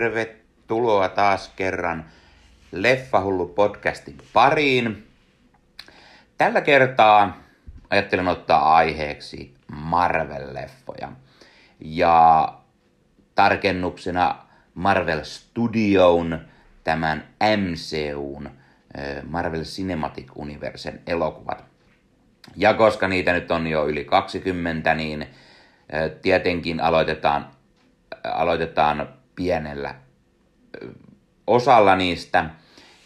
Tervetuloa taas kerran Leffahullu podcastin pariin. Tällä kertaa ajattelen ottaa aiheeksi Marvel-leffoja. Ja tarkennuksena Marvel Studioon tämän MCUn Marvel Cinematic Universen elokuvat. Ja koska niitä nyt on jo yli 20, niin tietenkin aloitetaan, aloitetaan pienellä osalla niistä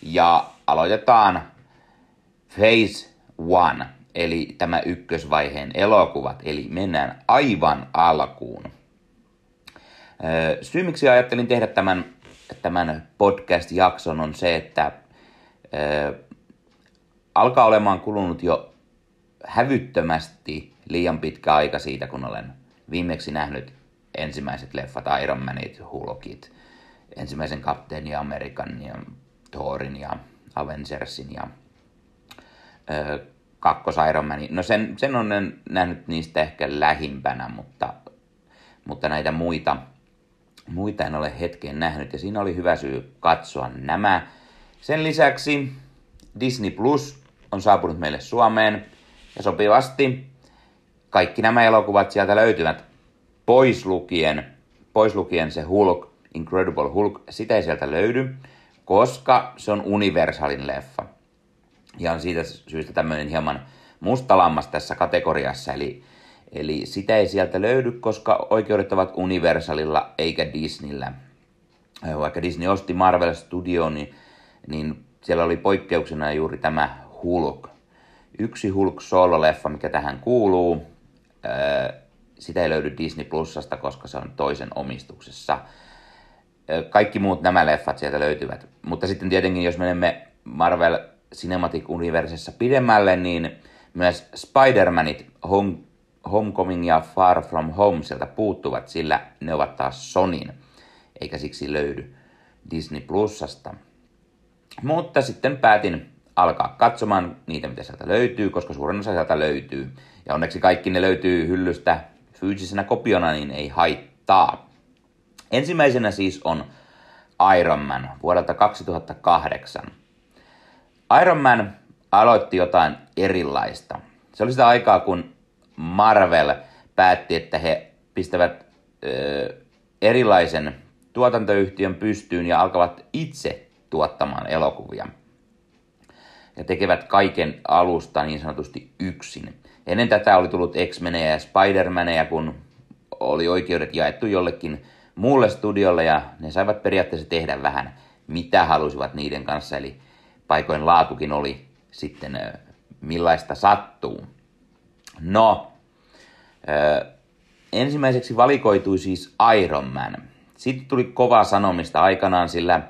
ja aloitetaan Phase One, eli tämä ykkösvaiheen elokuvat, eli mennään aivan alkuun. Syy, miksi ajattelin tehdä tämän, tämän podcast-jakson on se, että alkaa olemaan kulunut jo hävyttömästi liian pitkä aika siitä, kun olen viimeksi nähnyt ensimmäiset leffat, Iron Manit, Hulkit, ensimmäisen Kapteeni Amerikan ja Thorin ja Avengersin ja ö, kakkos Iron Manin. No sen, sen on nähnyt niistä ehkä lähimpänä, mutta, mutta näitä muita, muita en ole hetkeen nähnyt ja siinä oli hyvä syy katsoa nämä. Sen lisäksi Disney Plus on saapunut meille Suomeen ja sopivasti kaikki nämä elokuvat sieltä löytyvät pois lukien, pois lukien se Hulk, Incredible Hulk, sitä ei sieltä löydy, koska se on Universalin leffa. Ja on siitä syystä tämmöinen hieman mustalammas tässä kategoriassa, eli, eli sitä ei sieltä löydy, koska oikeudet ovat Universalilla eikä Disneyllä. Vaikka Disney osti Marvel Studio, niin, niin siellä oli poikkeuksena juuri tämä Hulk. Yksi Hulk solo-leffa, mikä tähän kuuluu, sitä ei löydy Disney Plusasta, koska se on toisen omistuksessa. Kaikki muut nämä leffat sieltä löytyvät. Mutta sitten tietenkin, jos menemme Marvel Cinematic Universessa pidemmälle, niin myös Spider-Manit, Home, Homecoming ja Far From Home sieltä puuttuvat, sillä ne ovat taas Sonin, eikä siksi löydy Disney Plusasta. Mutta sitten päätin alkaa katsomaan niitä, mitä sieltä löytyy, koska suurin osa sieltä löytyy. Ja onneksi kaikki ne löytyy hyllystä fyysisenä kopiona, niin ei haittaa. Ensimmäisenä siis on Iron Man vuodelta 2008. Iron Man aloitti jotain erilaista. Se oli sitä aikaa, kun Marvel päätti, että he pistävät ö, erilaisen tuotantoyhtiön pystyyn ja alkavat itse tuottamaan elokuvia. Ja tekevät kaiken alusta niin sanotusti yksin. Ennen tätä oli tullut X-Meneja ja Spider-Maneja, kun oli oikeudet jaettu jollekin muulle studiolle ja ne saivat periaatteessa tehdä vähän mitä halusivat niiden kanssa, eli paikoin laatukin oli sitten millaista sattuu. No, ensimmäiseksi valikoitui siis Iron Man. Sitten tuli kova sanomista aikanaan, sillä,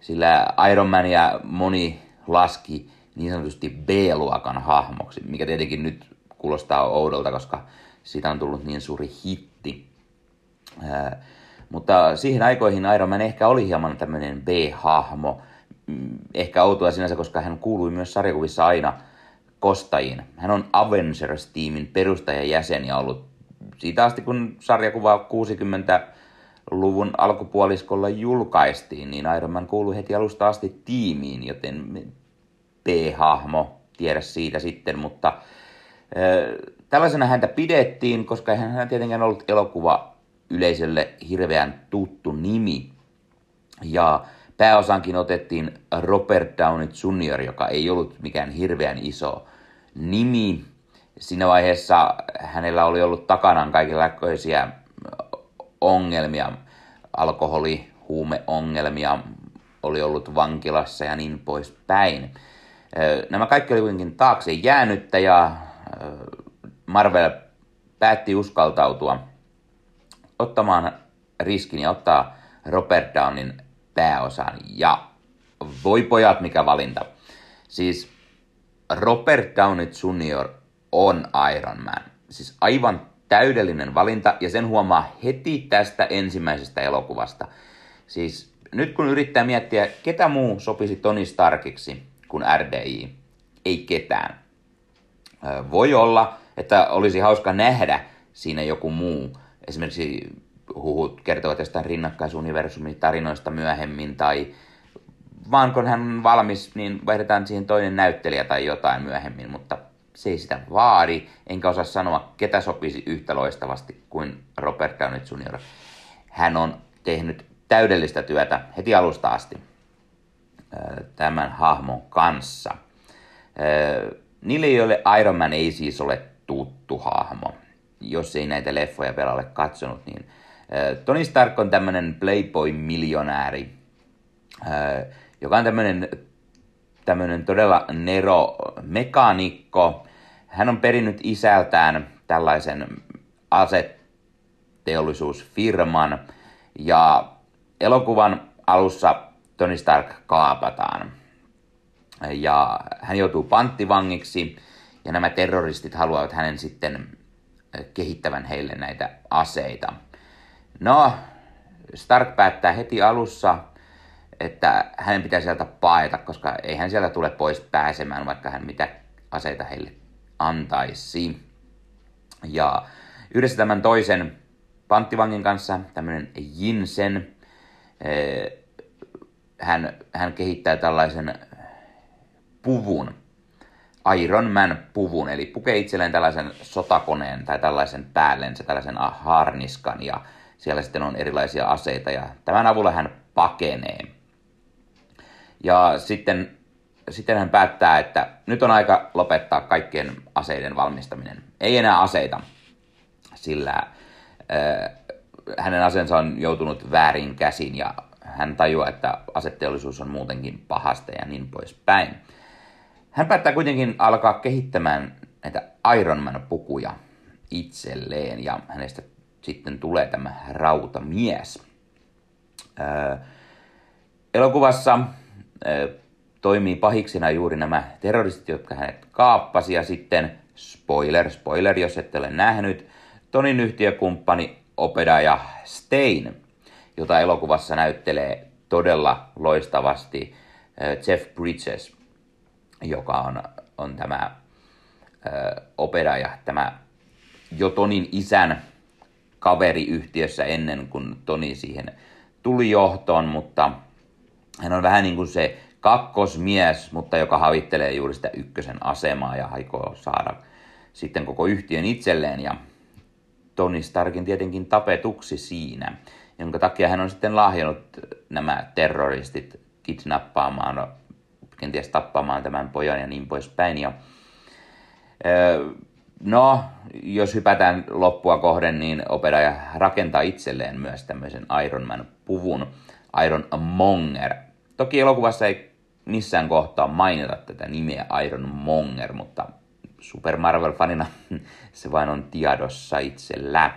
sillä Iron Man ja moni laski niin sanotusti B-luokan hahmoksi, mikä tietenkin nyt kuulostaa oudolta, koska siitä on tullut niin suuri hitti. Ää, mutta siihen aikoihin Iron Man ehkä oli hieman tämmöinen B-hahmo. Mm, ehkä outoa sinänsä, koska hän kuului myös sarjakuvissa aina kostajiin. Hän on Avengers-tiimin perustajajäsen ja ollut siitä asti, kun sarjakuva 60-luvun alkupuoliskolla julkaistiin, niin Iron Man kuului heti alusta asti tiimiin, joten B-hahmo, tiedä siitä sitten, mutta tällaisena häntä pidettiin, koska hän tietenkään ollut elokuva yleisölle hirveän tuttu nimi. Ja pääosankin otettiin Robert Downey Jr., joka ei ollut mikään hirveän iso nimi. Siinä vaiheessa hänellä oli ollut takanaan kaikenlaisia ongelmia, alkoholi, huumeongelmia, oli ollut vankilassa ja niin poispäin. Nämä kaikki oli kuitenkin taakse jäänyttä ja Marvel päätti uskaltautua ottamaan riskin ja ottaa Robert Downin pääosan. Ja voi pojat, mikä valinta. Siis Robert Downey Jr. on Iron Man. Siis aivan täydellinen valinta ja sen huomaa heti tästä ensimmäisestä elokuvasta. Siis nyt kun yrittää miettiä, ketä muu sopisi Tony Starkiksi kuin RDI, ei ketään. Voi olla, että olisi hauska nähdä siinä joku muu, esimerkiksi huhut kertovat jostain rinnakkaisuniversumin tarinoista myöhemmin, tai vaan kun hän on valmis, niin vaihdetaan siihen toinen näyttelijä tai jotain myöhemmin, mutta se ei sitä vaadi, enkä osaa sanoa, ketä sopisi yhtä loistavasti kuin Robert Downey Jr. Hän on tehnyt täydellistä työtä heti alusta asti tämän hahmon kanssa. Niille, joille Iron Man ei siis ole tuttu hahmo, jos ei näitä leffoja vielä ole katsonut, niin Tony Stark on tämmöinen playboy-miljonääri, joka on tämmöinen, tämmöinen todella nero mekaanikko. Hän on perinnyt isältään tällaisen aseteollisuusfirman ja elokuvan alussa Tony Stark kaapataan. Ja hän joutuu panttivangiksi ja nämä terroristit haluavat hänen sitten kehittävän heille näitä aseita. No, Stark päättää heti alussa, että hänen pitää sieltä paeta, koska ei hän sieltä tule pois pääsemään, vaikka hän mitä aseita heille antaisi. Ja yhdessä tämän toisen panttivangin kanssa, tämmöinen Jinsen, eh, hän, hän kehittää tällaisen puvun, Iron Man puvun, eli pukee itselleen tällaisen sotakoneen tai tällaisen päällensä, tällaisen harniskan ja siellä sitten on erilaisia aseita ja tämän avulla hän pakenee. Ja sitten, sitten hän päättää, että nyt on aika lopettaa kaikkien aseiden valmistaminen. Ei enää aseita, sillä äh, hänen aseensa on joutunut väärin käsin ja hän tajuaa, että asetteollisuus on muutenkin pahasta ja niin poispäin. Hän päättää kuitenkin alkaa kehittämään näitä Iron Man-pukuja itselleen ja hänestä sitten tulee tämä rautamies. Öö, elokuvassa öö, toimii pahiksina juuri nämä terroristit, jotka hänet kaappasi ja sitten, spoiler, spoiler, jos ette ole nähnyt, Tonin yhtiökumppani Opedaja Stein, jota elokuvassa näyttelee todella loistavasti Jeff Bridges, joka on, on tämä Opedaja, tämä jo Tonin isän kaveri yhtiössä ennen kuin Toni siihen tuli johtoon, mutta hän on vähän niin kuin se kakkosmies, mutta joka havittelee juuri sitä ykkösen asemaa ja aikoo saada sitten koko yhtiön itselleen. Ja Tony Starkin tietenkin tapetuksi siinä, jonka takia hän on sitten lahjannut nämä terroristit kidnappaamaan, kenties tappamaan tämän pojan ja niin poispäin. Ja, no, jos hypätään loppua kohden, niin operoija rakentaa itselleen myös tämmöisen Iron Man-puvun, Iron Monger. Toki elokuvassa ei missään kohtaa mainita tätä nimeä Iron Monger, mutta Super Marvel-fanina se vain on tiedossa itsellä.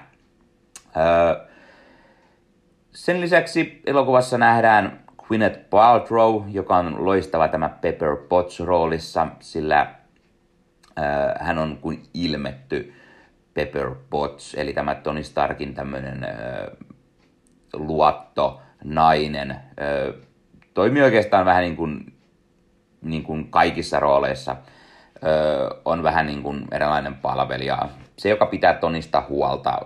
Öö, sen lisäksi elokuvassa nähdään Gwyneth Paltrow, joka on loistava tämä Pepper Potts roolissa, sillä öö, hän on kuin ilmetty Pepper Potts, eli tämä Tony Starkin tämmöinen öö, luotto nainen. Öö, toimii oikeastaan vähän niin kuin, niin kuin kaikissa rooleissa – on vähän niin kuin eräänlainen palvelija. Se, joka pitää Tonista huolta,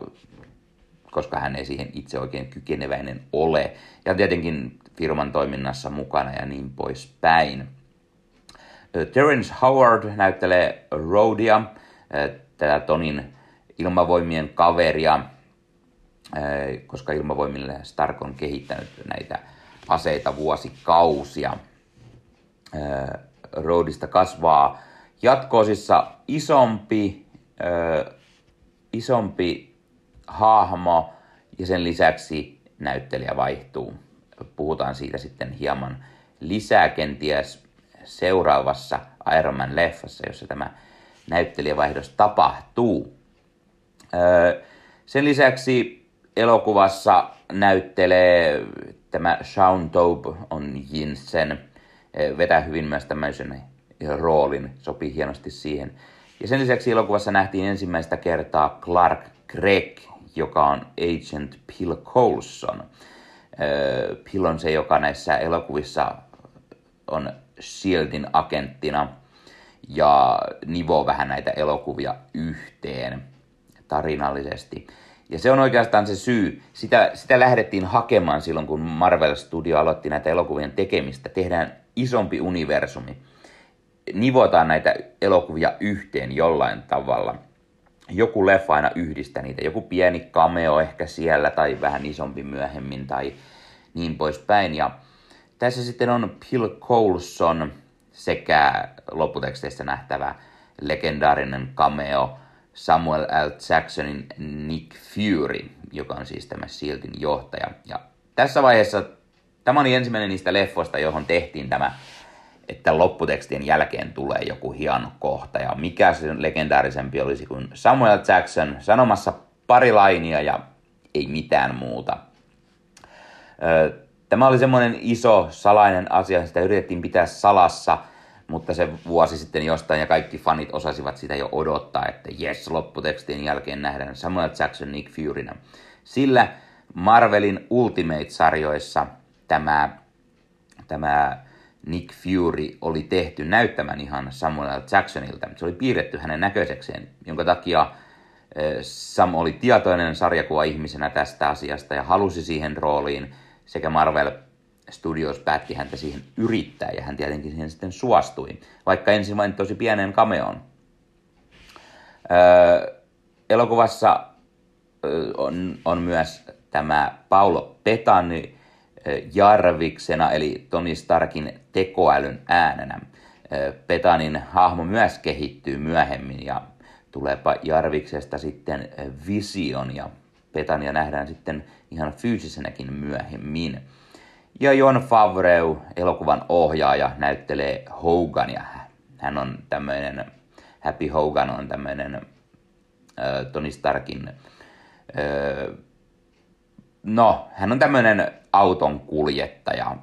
koska hän ei siihen itse oikein kykeneväinen ole. Ja tietenkin firman toiminnassa mukana ja niin poispäin. Terence Howard näyttelee Rhodia, tätä Tonin ilmavoimien kaveria, koska ilmavoimille Stark on kehittänyt näitä aseita vuosikausia. Rhodista kasvaa jatkoosissa isompi, isompi hahmo ja sen lisäksi näyttelijä vaihtuu. Puhutaan siitä sitten hieman lisää kenties seuraavassa Iron Man-leffassa, jossa tämä näyttelijävaihdos tapahtuu. Sen lisäksi elokuvassa näyttelee tämä Sean Taube on Jinsen, vetää hyvin myös tämmöisen roolin, sopii hienosti siihen. Ja sen lisäksi elokuvassa nähtiin ensimmäistä kertaa Clark Gregg, joka on Agent Pill Coulson. Pill on se, joka näissä elokuvissa on Shieldin agenttina ja nivoo vähän näitä elokuvia yhteen tarinallisesti. Ja se on oikeastaan se syy. Sitä, sitä lähdettiin hakemaan silloin, kun Marvel Studio aloitti näitä elokuvien tekemistä. Tehdään isompi universumi. Nivotaan näitä elokuvia yhteen jollain tavalla. Joku leffa aina yhdistää niitä. Joku pieni cameo ehkä siellä tai vähän isompi myöhemmin tai niin poispäin. Ja tässä sitten on Bill Coulson sekä lopputeksteissä nähtävä legendaarinen cameo Samuel L. Jacksonin Nick Fury, joka on siis tämä Shieldin johtaja. Ja tässä vaiheessa tämä oli ensimmäinen niistä leffoista, johon tehtiin tämä, että lopputekstien jälkeen tulee joku hieno kohta. Ja mikä se legendaarisempi olisi kuin Samuel Jackson sanomassa pari lainia ja ei mitään muuta. Tämä oli semmoinen iso salainen asia, sitä yritettiin pitää salassa, mutta se vuosi sitten jostain ja kaikki fanit osasivat sitä jo odottaa, että jes, lopputekstin jälkeen nähdään Samuel Jackson Nick Furynä. Sillä Marvelin Ultimate-sarjoissa tämä, tämä Nick Fury oli tehty näyttämään ihan Samuel Jacksonilta. Se oli piirretty hänen näköisekseen, jonka takia Sam oli tietoinen sarjakuva ihmisenä tästä asiasta ja halusi siihen rooliin – sekä Marvel Studios päätti häntä siihen yrittää ja hän tietenkin siihen sitten suostui, vaikka ensin vain tosi pienen cameon. Öö, elokuvassa on, on myös tämä Paulo Petani Jarviksena, eli Tony Starkin tekoälyn äänenä. Petanin hahmo myös kehittyy myöhemmin ja tuleepa Jarviksesta sitten Vision ja Petania nähdään sitten ihan fyysisenäkin myöhemmin. Ja Jon Favreau, elokuvan ohjaaja, näyttelee Hogania. Hän on tämmöinen, Happy Hogan on tämmöinen äh, Tony Starkin, äh, no, hän on tämmöinen auton kuljettaja,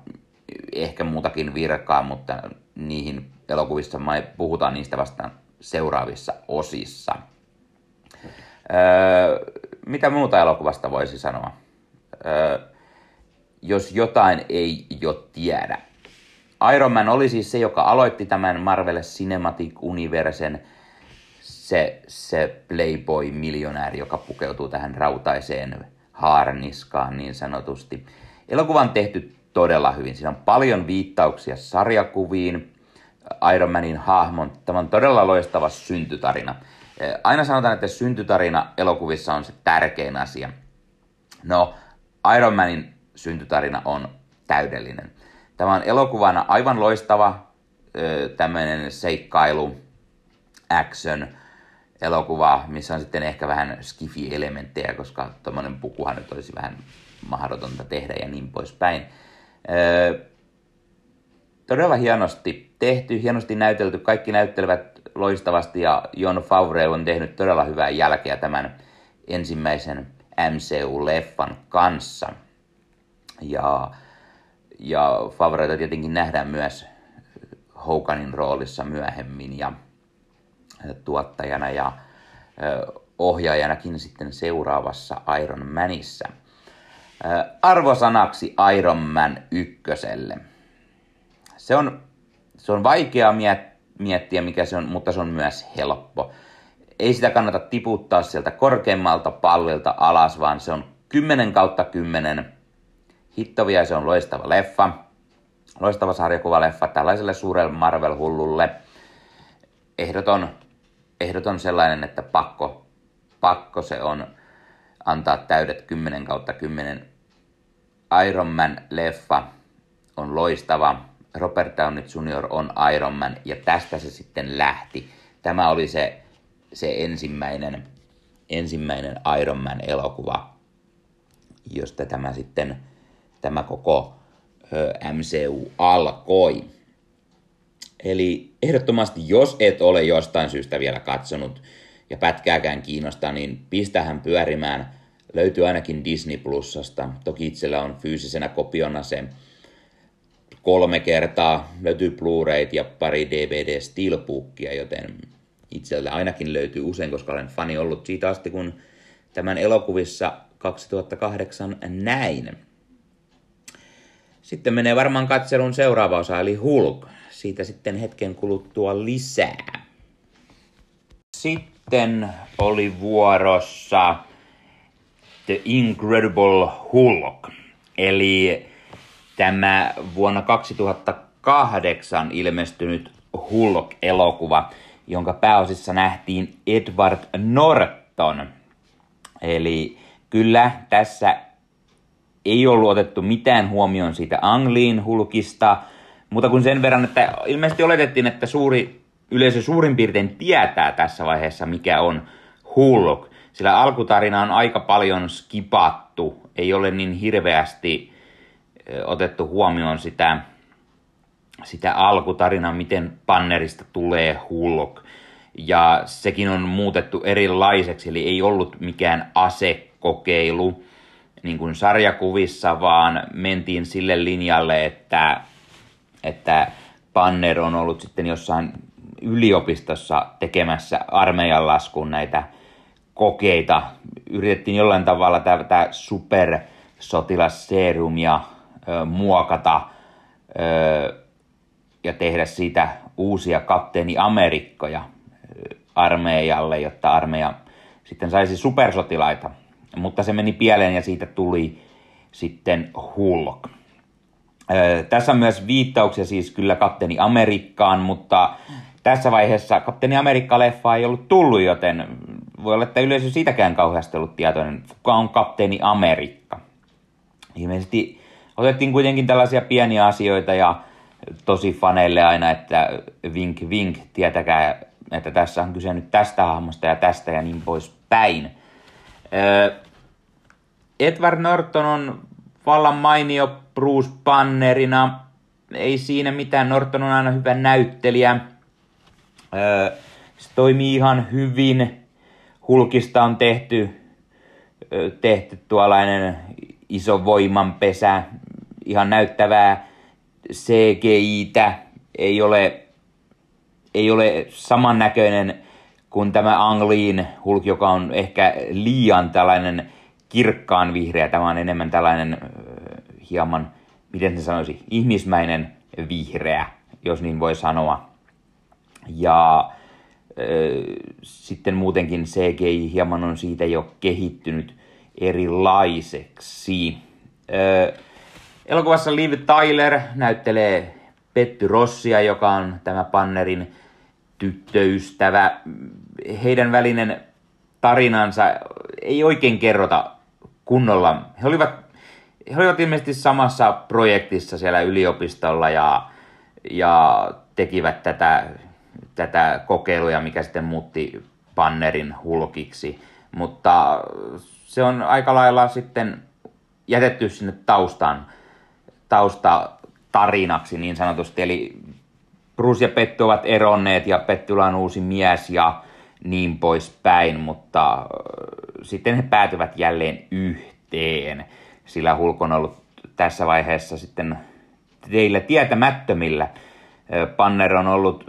ehkä muutakin virkaa, mutta niihin elokuvissa me puhutaan niistä vasta seuraavissa osissa. Öö, mitä muuta elokuvasta voisi sanoa? Öö, jos jotain ei jo tiedä. Iron Man oli siis se, joka aloitti tämän Marvel Cinematic Universen, se, se playboy-miljonääri, joka pukeutuu tähän rautaiseen haarniskaan niin sanotusti. Elokuva on tehty todella hyvin. Siinä on paljon viittauksia sarjakuviin, Iron Manin hahmon. Tämä on todella loistava syntytarina. Aina sanotaan, että syntytarina elokuvissa on se tärkein asia. No, Iron Manin syntytarina on täydellinen. Tämä on elokuvana aivan loistava tämmöinen seikkailu, action, elokuva, missä on sitten ehkä vähän skifi-elementtejä, koska tuommoinen pukuhan nyt olisi vähän mahdotonta tehdä ja niin poispäin. Todella hienosti tehty, hienosti näytelty, kaikki näyttelevät loistavasti ja Jon Favreau on tehnyt todella hyvää jälkeä tämän ensimmäisen MCU-leffan kanssa. Ja, ja Favreita tietenkin nähdään myös Hoganin roolissa myöhemmin ja tuottajana ja ohjaajanakin sitten seuraavassa Iron Manissa. Arvosanaksi Iron Man ykköselle. Se on, se on vaikea miettiä, mikä se on, mutta se on myös helppo. Ei sitä kannata tiputtaa sieltä korkeammalta pallilta alas, vaan se on 10 kautta 10 Hittovia se on loistava leffa, loistava sarjakuvaleffa tällaiselle suurelle Marvel-hullulle. Ehdoton, ehdoton sellainen, että pakko, pakko se on antaa täydet 10 kautta 10. Iron Man-leffa on loistava. Robert Downey Jr. on Iron Man ja tästä se sitten lähti. Tämä oli se, se ensimmäinen, ensimmäinen Iron Man-elokuva, josta tämä sitten tämä koko MCU alkoi. Eli ehdottomasti, jos et ole jostain syystä vielä katsonut ja pätkääkään kiinnostaa, niin pistähän pyörimään. Löytyy ainakin Disney Plusasta. Toki itsellä on fyysisenä kopiona se kolme kertaa. Löytyy Blu-rayt ja pari DVD Steelbookia, joten itsellä ainakin löytyy usein, koska olen fani ollut siitä asti, kun tämän elokuvissa 2008 näin. Sitten menee varmaan katselun seuraava osa, eli Hulk. Siitä sitten hetken kuluttua lisää. Sitten oli vuorossa The Incredible Hulk. Eli tämä vuonna 2008 ilmestynyt Hulk-elokuva, jonka pääosissa nähtiin Edward Norton. Eli kyllä tässä ei ollut otettu mitään huomioon siitä Angliin hulkista, mutta kun sen verran, että ilmeisesti oletettiin, että suuri yleisö suurin piirtein tietää tässä vaiheessa, mikä on Hulk. Sillä alkutarina on aika paljon skipattu, ei ole niin hirveästi otettu huomioon sitä, sitä alkutarinaa, miten Pannerista tulee Hulk. Ja sekin on muutettu erilaiseksi, eli ei ollut mikään asekokeilu niin kuin sarjakuvissa, vaan mentiin sille linjalle, että, että Panner on ollut sitten jossain yliopistossa tekemässä armeijan laskuun näitä kokeita. Yritettiin jollain tavalla tätä supersotilasseerumia ö, muokata ö, ja tehdä siitä uusia kapteeni Amerikkoja armeijalle, jotta armeija sitten saisi supersotilaita. Mutta se meni pieleen ja siitä tuli sitten Hulk. Ö, tässä on myös viittauksia siis kyllä kapteeni Amerikkaan, mutta tässä vaiheessa Kapteeni Amerikka-leffa ei ollut tullut, joten voi olla, että yleisö siitäkään kauheasti ollut tietoinen, kuka on Kapteeni Amerikka. Ilmeisesti otettiin kuitenkin tällaisia pieniä asioita ja tosi faneille aina, että vink vink, tietäkää, että tässä on kyse nyt tästä hahmosta ja tästä ja niin pois päin. Edward Norton on vallan mainio Bruce Bannerina. Ei siinä mitään, Norton on aina hyvä näyttelijä se toimii ihan hyvin. Hulkista on tehty, tehty tuollainen iso voimanpesä, ihan näyttävää CGI-tä. Ei ole, ei ole samannäköinen kuin tämä Angliin Hulk, joka on ehkä liian tällainen kirkkaan vihreä. Tämä on enemmän tällainen hieman, miten se sanoisi, ihmismäinen vihreä, jos niin voi sanoa. Ja sitten muutenkin CGI hieman on siitä jo kehittynyt erilaiseksi. Elokuvassa Liv Tyler näyttelee Petty Rossia, joka on tämä Pannerin tyttöystävä. Heidän välinen tarinansa ei oikein kerrota kunnolla. He olivat, he olivat ilmeisesti samassa projektissa siellä yliopistolla ja, ja tekivät tätä tätä kokeiluja, mikä sitten muutti Bannerin hulkiksi. Mutta se on aika lailla sitten jätetty sinne taustaan, taustatarinaksi niin sanotusti. Eli Bruce ja Petty ovat eronneet ja Pettyllä on uusi mies ja niin poispäin, mutta sitten he päätyvät jälleen yhteen, sillä Hulk on ollut tässä vaiheessa sitten teillä tietämättömillä – Panner on ollut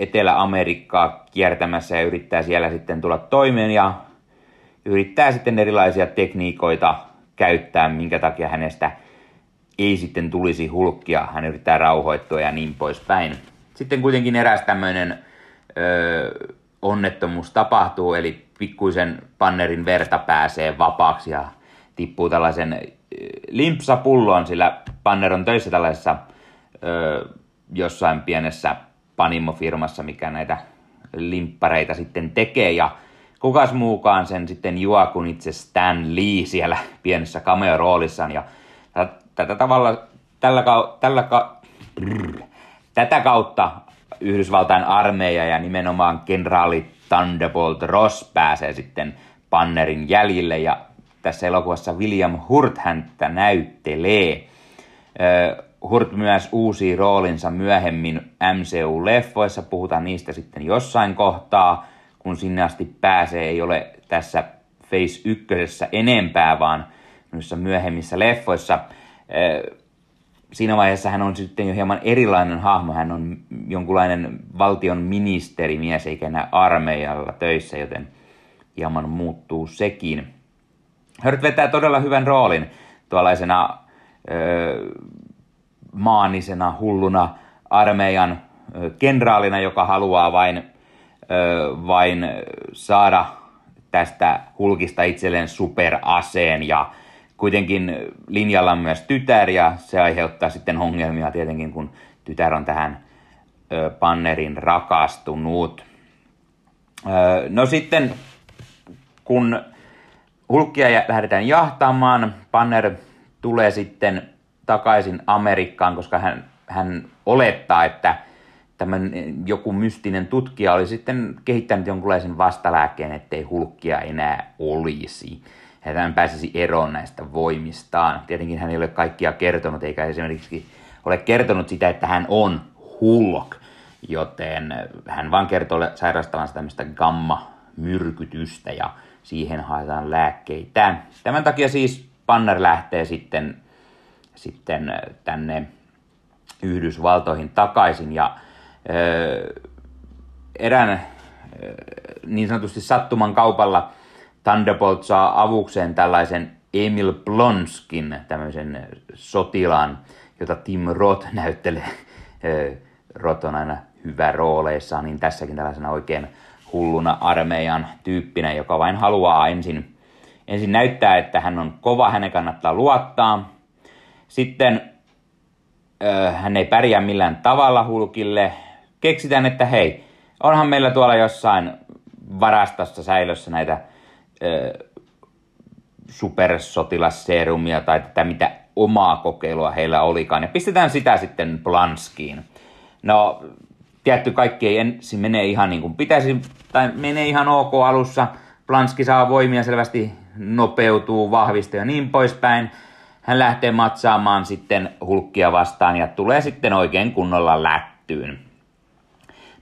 Etelä-Amerikkaa kiertämässä ja yrittää siellä sitten tulla toimeen ja yrittää sitten erilaisia tekniikoita käyttää, minkä takia hänestä ei sitten tulisi hulkkia. Hän yrittää rauhoittua ja niin poispäin. Sitten kuitenkin eräs tämmöinen onnettomuus tapahtuu, eli pikkuisen pannerin verta pääsee vapaaksi ja tippuu tällaisen limpsapulloon, sillä panner on töissä tällaisessa ö, jossain pienessä panimofirmassa, mikä näitä limppareita sitten tekee. Ja kukas muukaan sen sitten juo kuin itse Stan Lee siellä pienessä cameo-roolissaan. Ja tätä tavalla, tällä, tällä, brr, tätä kautta Yhdysvaltain armeija ja nimenomaan kenraali Thunderbolt Ross pääsee sitten Pannerin jäljille ja tässä elokuvassa William Hurt häntä näyttelee. Hurt myös uusi roolinsa myöhemmin MCU-leffoissa, puhutaan niistä sitten jossain kohtaa, kun sinne asti pääsee, ei ole tässä Face 1 enempää, vaan noissa myöhemmissä leffoissa. Siinä vaiheessa hän on sitten jo hieman erilainen hahmo, hän on jonkunlainen valtion ministerimies eikä enää armeijalla töissä, joten hieman muuttuu sekin. Hurt vetää todella hyvän roolin tuollaisena maanisena, hulluna armeijan kenraalina, joka haluaa vain, vain saada tästä Hulkista itselleen superaseen ja kuitenkin linjalla on myös tytär ja se aiheuttaa sitten ongelmia tietenkin, kun tytär on tähän Pannerin rakastunut. No sitten, kun Hulkia lähdetään jahtaamaan, Panner tulee sitten takaisin Amerikkaan, koska hän, hän olettaa, että tämän joku mystinen tutkija oli sitten kehittänyt jonkunlaisen vastalääkkeen, ettei hulkkia enää olisi. Hän pääsisi eroon näistä voimistaan. Tietenkin hän ei ole kaikkia kertonut, eikä esimerkiksi ole kertonut sitä, että hän on hulk, joten hän vaan kertoo sairastavansa tämmöistä gamma-myrkytystä ja siihen haetaan lääkkeitä. Tämän takia siis Panner lähtee sitten, sitten tänne Yhdysvaltoihin takaisin ja erään niin sanotusti sattuman kaupalla Thunderbolt saa avukseen tällaisen Emil Blonskin, tämmöisen sotilaan, jota Tim Roth näyttelee. Roth on aina hyvä rooleissa, niin tässäkin tällaisena oikein hulluna armeijan tyyppinen, joka vain haluaa ensin, ensin näyttää, että hän on kova, hänen kannattaa luottaa. Sitten hän ei pärjää millään tavalla hulkille, keksitään, että hei, onhan meillä tuolla jossain varastossa säilössä näitä ö, supersotilasseerumia tai tätä mitä omaa kokeilua heillä olikaan. Ja pistetään sitä sitten Blanskiin. No, tietty kaikki ei ensin mene ihan niin kuin pitäisi, tai menee ihan ok alussa. Planski saa voimia selvästi, nopeutuu, vahvistuu ja niin poispäin. Hän lähtee matsaamaan sitten hulkkia vastaan ja tulee sitten oikein kunnolla lättyyn.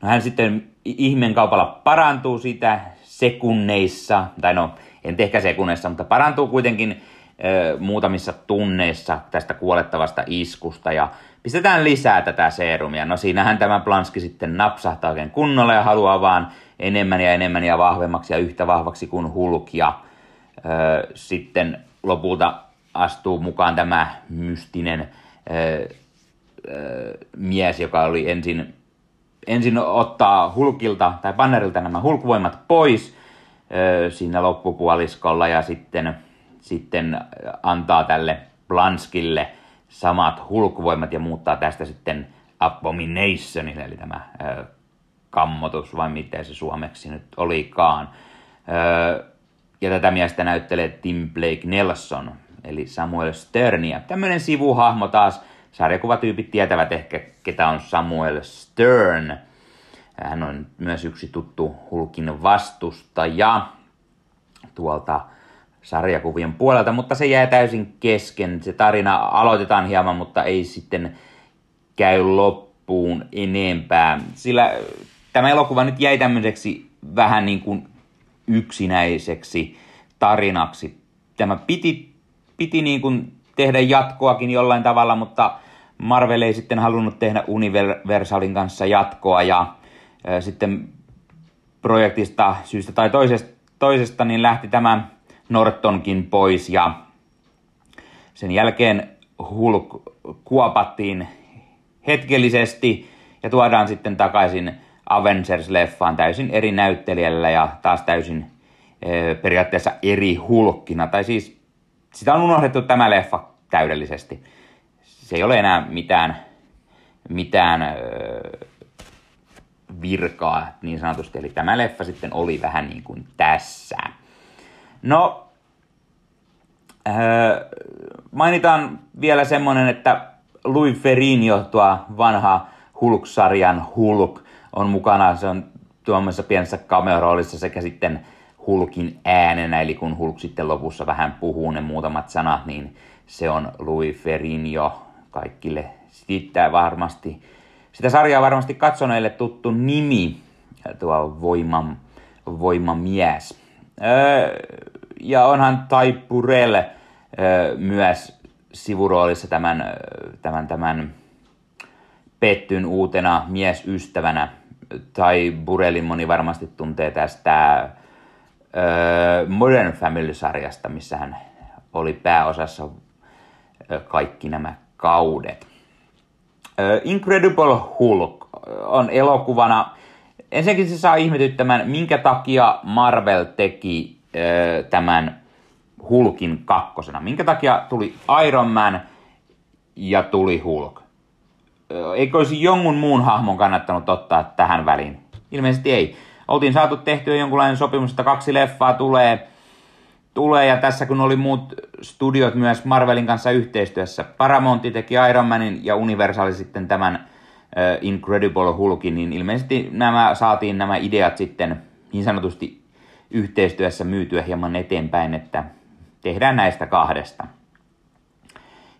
No hän sitten ihmeen kaupalla parantuu sitä sekunneissa, tai no en ehkä sekunneissa, mutta parantuu kuitenkin ö, muutamissa tunneissa tästä kuolettavasta iskusta ja pistetään lisää tätä seerumia. No siinähän tämä Planski sitten napsahtaa oikein kunnolla ja haluaa vaan enemmän ja enemmän ja vahvemmaksi ja yhtä vahvaksi kuin Hulk ja ö, sitten lopulta astuu mukaan tämä mystinen ö, ö, mies, joka oli ensin ensin ottaa Hulkilta tai Bannerilta nämä Hulkvoimat pois ö, siinä loppupuoliskolla ja sitten, sitten antaa tälle Blanskille samat Hulkvoimat ja muuttaa tästä sitten Abominationille, eli tämä ö, kammotus, vai miten se suomeksi nyt olikaan. Ö, ja tätä miestä näyttelee Tim Blake Nelson, eli Samuel Sternia. Tämmöinen sivuhahmo taas, sarjakuvatyypit tietävät ehkä, ketä on Samuel Stern. Hän on myös yksi tuttu Hulkin vastustaja tuolta sarjakuvien puolelta, mutta se jää täysin kesken. Se tarina aloitetaan hieman, mutta ei sitten käy loppuun enempää. Sillä tämä elokuva nyt jäi tämmöiseksi vähän niin kuin yksinäiseksi tarinaksi. Tämä piti, piti niin kuin tehdä jatkoakin jollain tavalla, mutta Marvel ei sitten halunnut tehdä Universalin kanssa jatkoa ja sitten projektista syystä tai toisesta, toisesta niin lähti tämä Nortonkin pois ja sen jälkeen Hulk kuopattiin hetkellisesti ja tuodaan sitten takaisin Avengers-leffaan täysin eri näyttelijällä ja taas täysin periaatteessa eri hulkkina. Tai siis sitä on unohdettu tämä leffa täydellisesti se ei ole enää mitään, mitään öö, virkaa niin sanotusti. Eli tämä leffa sitten oli vähän niin kuin tässä. No, öö, mainitaan vielä semmonen, että Louis Ferrigno, tuo vanha Hulk-sarjan Hulk, on mukana. Se on tuommoisessa pienessä cameo-roolissa sekä sitten Hulkin äänenä, eli kun Hulk sitten lopussa vähän puhuu ne muutamat sanat, niin se on Louis Ferrigno kaikille sitä varmasti, sitä sarjaa varmasti katsoneille tuttu nimi, tuo voima, voimamies. Öö, ja onhan Tai Purell öö, myös sivuroolissa tämän, tämän, tämän Pettyn uutena miesystävänä. Tai Burellin moni varmasti tuntee tästä Modern Family-sarjasta, missä hän oli pääosassa kaikki nämä kaudet. Incredible Hulk on elokuvana, ensinnäkin se saa ihmetyttämään, minkä takia Marvel teki tämän Hulkin kakkosena. Minkä takia tuli Iron Man ja tuli Hulk? Eikö olisi jonkun muun hahmon kannattanut ottaa tähän väliin? Ilmeisesti ei. Oltiin saatu tehtyä jonkunlainen sopimus, että kaksi leffaa tulee, tulee ja tässä kun oli muut studiot myös Marvelin kanssa yhteistyössä. Paramount teki Iron Manin ja Universal sitten tämän uh, Incredible Hulkin, niin ilmeisesti nämä saatiin nämä ideat sitten niin sanotusti yhteistyössä myytyä hieman eteenpäin, että tehdään näistä kahdesta.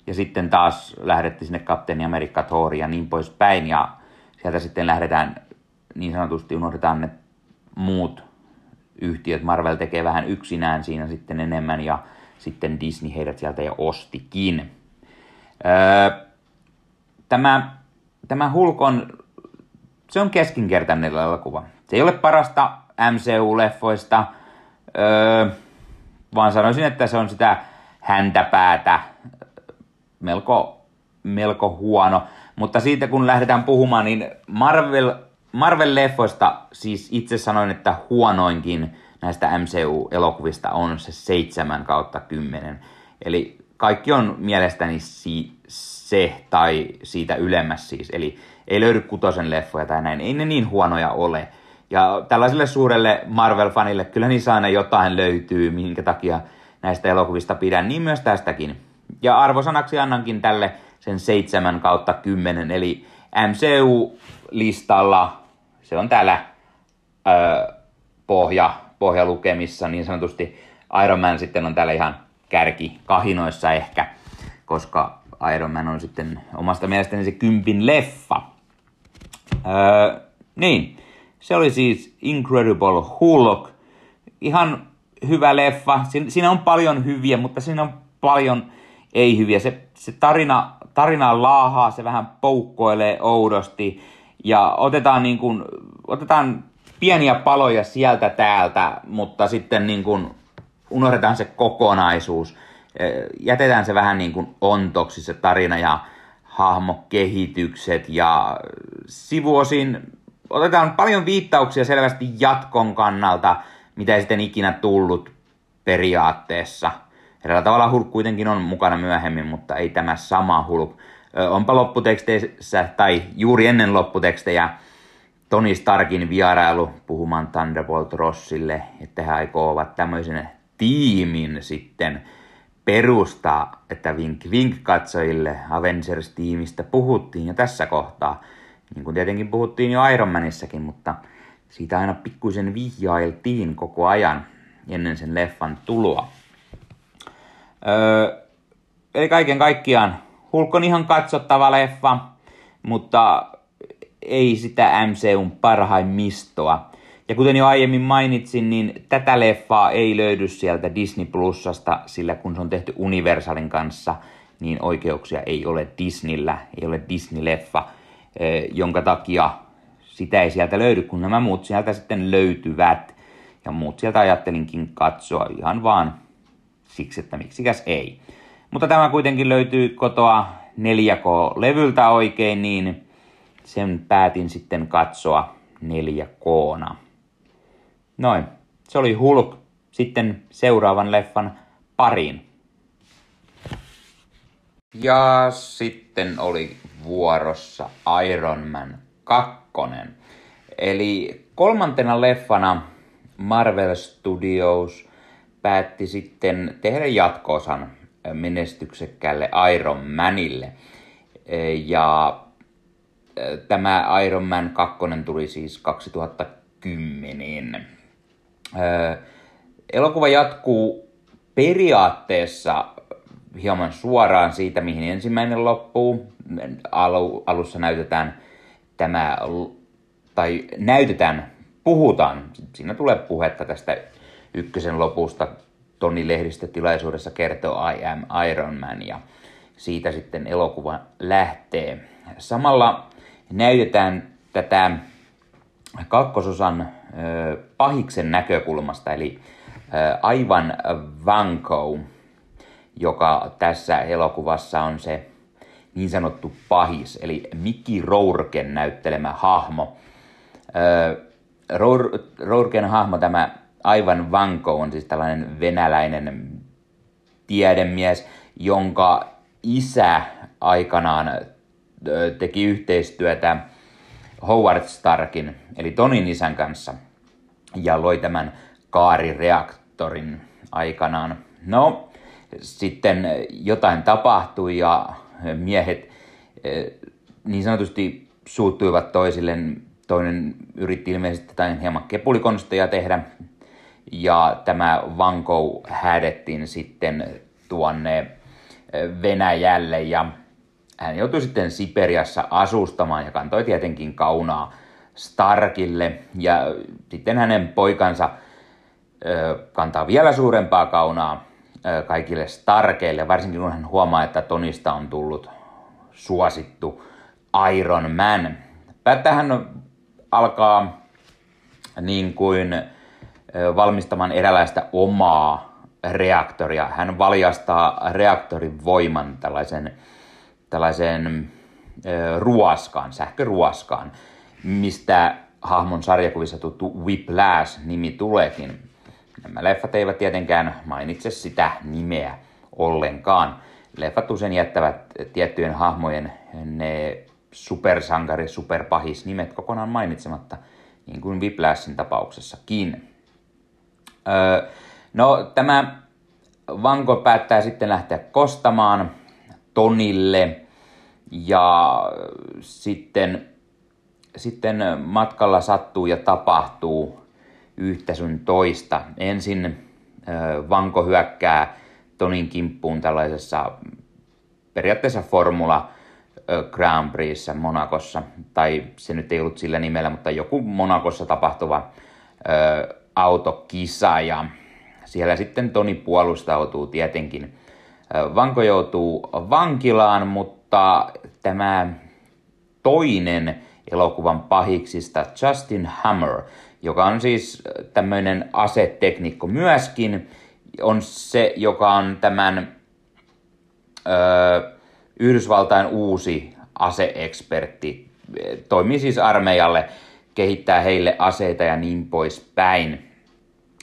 Ja sitten taas lähdettiin sinne Kapteeni Amerikka Thor ja niin poispäin. Ja sieltä sitten lähdetään, niin sanotusti unohdetaan ne muut yhtiöt. Marvel tekee vähän yksinään siinä sitten enemmän ja sitten Disney heidät sieltä jo ostikin. Öö, tämä, tämä Hulk on, se on keskinkertainen elokuva. Se ei ole parasta MCU-leffoista, öö, vaan sanoisin, että se on sitä häntäpäätä, melko, melko huono. Mutta siitä kun lähdetään puhumaan, niin Marvel, Marvel-leffoista siis itse sanoin, että huonoinkin näistä MCU-elokuvista on se 7 kautta 10. Eli kaikki on mielestäni si- se tai siitä ylemmäs siis. Eli ei löydy kutosen leffoja tai näin. Ei ne niin huonoja ole. Ja tällaiselle suurelle Marvel-fanille kyllä niissä aina jotain löytyy, minkä takia näistä elokuvista pidän, niin myös tästäkin. Ja arvosanaksi annankin tälle sen 7 kautta 10, eli MCU-listalla se on täällä öö, pohja, pohjalukemissa niin sanotusti. Iron Man sitten on täällä ihan kärki kahinoissa ehkä, koska Iron Man on sitten omasta mielestäni se kympin leffa. Öö, niin, se oli siis Incredible Hulk. Ihan hyvä leffa. Siinä on paljon hyviä, mutta siinä on paljon ei hyviä. Se, se tarina, tarina laahaa, se vähän poukkoilee oudosti ja otetaan, niin kuin, otetaan pieniä paloja sieltä täältä, mutta sitten niin kuin unohdetaan se kokonaisuus. Jätetään se vähän niin kuin ontoksi se tarina ja hahmokehitykset ja sivuosin otetaan paljon viittauksia selvästi jatkon kannalta, mitä ei sitten ikinä tullut periaatteessa. Eräällä tavalla Hulk kuitenkin on mukana myöhemmin, mutta ei tämä sama Hulk. Onpa lopputeksteissä tai juuri ennen lopputekstejä Tony Starkin vierailu puhumaan Thunderbolt Rossille, että he aikovat tämmöisen tiimin sitten perustaa, että vink vink katsojille Avengers-tiimistä puhuttiin jo tässä kohtaa – niin kuin tietenkin puhuttiin jo Iron Manissakin, mutta siitä aina pikkuisen vihjailtiin koko ajan ennen sen leffan tuloa. Öö, eli kaiken kaikkiaan Hulk on ihan katsottava leffa, mutta ei sitä MCUn parhaimmistoa. Ja kuten jo aiemmin mainitsin, niin tätä leffaa ei löydy sieltä Disney Plusasta, sillä kun se on tehty Universalin kanssa, niin oikeuksia ei ole Disneyllä, ei ole Disney-leffa – jonka takia sitä ei sieltä löydy, kun nämä muut sieltä sitten löytyvät. Ja muut sieltä ajattelinkin katsoa ihan vaan siksi, että miksikäs ei. Mutta tämä kuitenkin löytyy kotoa 4K-levyltä oikein, niin sen päätin sitten katsoa 4Kna. Noin, se oli Hulk. Sitten seuraavan leffan pariin. Ja sitten oli vuorossa Iron Man 2. Eli kolmantena leffana Marvel Studios päätti sitten tehdä jatkoosan menestyksekkäälle Iron Manille. Ja tämä Iron Man 2 tuli siis 2010. Elokuva jatkuu periaatteessa hieman suoraan siitä, mihin ensimmäinen loppuu. Alu, alussa näytetään tämä, tai näytetään, puhutaan, siinä tulee puhetta tästä ykkösen lopusta. Toni lehdistötilaisuudessa kertoo I am Iron Man ja siitä sitten elokuva lähtee. Samalla näytetään tätä kakkososan pahiksen näkökulmasta, eli aivan Vanko, joka tässä elokuvassa on se niin sanottu pahis, eli Mickey Rourken näyttelemä hahmo. Rourken hahmo, tämä Aivan Vanko on siis tällainen venäläinen tiedemies, jonka isä aikanaan teki yhteistyötä Howard Starkin, eli Tonin isän kanssa, ja loi tämän kaarireaktorin aikanaan. No, sitten jotain tapahtui ja miehet niin sanotusti suuttuivat toisilleen. Toinen yritti ilmeisesti jotain hieman kepulikonsteja tehdä, ja tämä Vanko häädettiin sitten tuonne Venäjälle, ja hän joutui sitten Siperiassa asustamaan ja kantoi tietenkin kaunaa Starkille ja sitten hänen poikansa kantaa vielä suurempaa kaunaa kaikille Starkeille, varsinkin kun hän huomaa, että Tonista on tullut suosittu Iron Man. Tähän alkaa niin kuin valmistamaan eräänlaista omaa reaktoria. Hän valjastaa reaktorin voiman tällaisen tällaiseen ruoskaan, sähköruoskaan, mistä hahmon sarjakuvissa tuttu Whiplash-nimi tuleekin. Nämä leffat eivät tietenkään mainitse sitä nimeä ollenkaan. Leffat usein jättävät tiettyjen hahmojen ne supersankari, superpahis nimet kokonaan mainitsematta, niin kuin Whiplashin tapauksessakin. No, tämä Vanko päättää sitten lähteä kostamaan tonille. Ja sitten, sitten matkalla sattuu ja tapahtuu yhtä sun toista. Ensin Vanko hyökkää Tonin kimppuun tällaisessa periaatteessa Formula Grand Prixssä Monakossa, tai se nyt ei ollut sillä nimellä, mutta joku Monakossa tapahtuva autokisa, ja siellä sitten Toni puolustautuu tietenkin Vanko joutuu vankilaan, mutta tämä toinen elokuvan pahiksista, Justin Hammer, joka on siis tämmöinen aseteknikko myöskin, on se, joka on tämän ö, Yhdysvaltain uusi aseekspertti. Toimii siis armeijalle, kehittää heille aseita ja niin poispäin.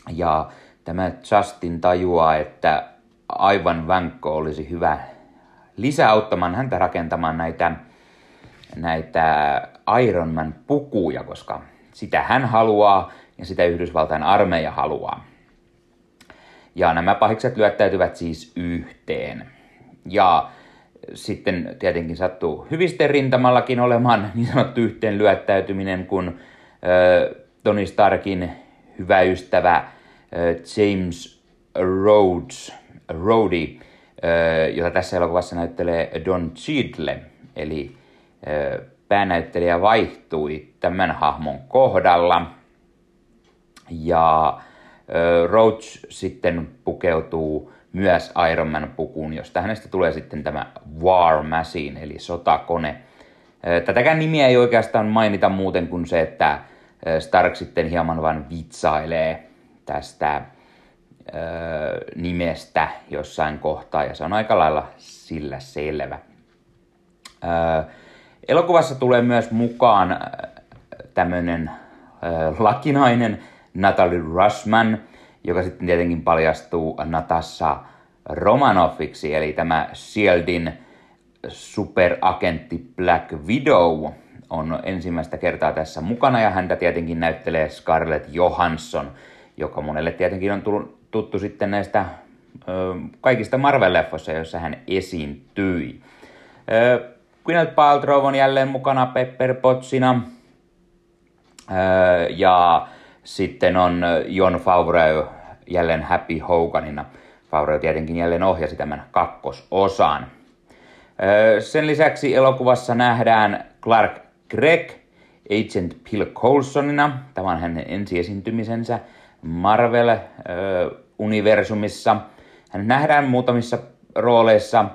Ja tämä Justin tajuaa, että aivan vänkko olisi hyvä lisää auttamaan häntä rakentamaan näitä, näitä Ironman pukuja, koska sitä hän haluaa ja sitä Yhdysvaltain armeija haluaa. Ja nämä pahikset lyöttäytyvät siis yhteen. Ja sitten tietenkin sattuu hyvisten rintamallakin olemaan niin sanottu yhteen lyöttäytyminen, kun äh, Tony Starkin hyvä ystävä James Rhodes Rhodey, jota tässä elokuvassa näyttelee Don Cheadle, eli päänäyttelijä vaihtui tämän hahmon kohdalla. Ja Roach sitten pukeutuu myös Iron Man pukuun, josta hänestä tulee sitten tämä War Machine, eli sotakone. Tätäkään nimiä ei oikeastaan mainita muuten kuin se, että Stark sitten hieman vain vitsailee tästä nimestä jossain kohtaa ja se on aika lailla sillä selvä. elokuvassa tulee myös mukaan tämmöinen lakinainen Natalie Rushman, joka sitten tietenkin paljastuu Natassa Romanoffiksi, eli tämä Shieldin superagentti Black Widow on ensimmäistä kertaa tässä mukana ja häntä tietenkin näyttelee Scarlett Johansson, joka monelle tietenkin on tullut tuttu sitten näistä ö, kaikista Marvel-leffoissa, joissa hän esiintyi. Ö, Gwyneth Paltrow on jälleen mukana Pepper Pottsina. Ö, ja sitten on Jon Favreau jälleen Happy Hoganina. Favreau tietenkin jälleen ohjasi tämän kakkososan. Ö, sen lisäksi elokuvassa nähdään Clark Gregg Agent Bill Coulsonina. Tämä on hänen ensiesiintymisensä Marvel universumissa. Hän nähdään muutamissa rooleissa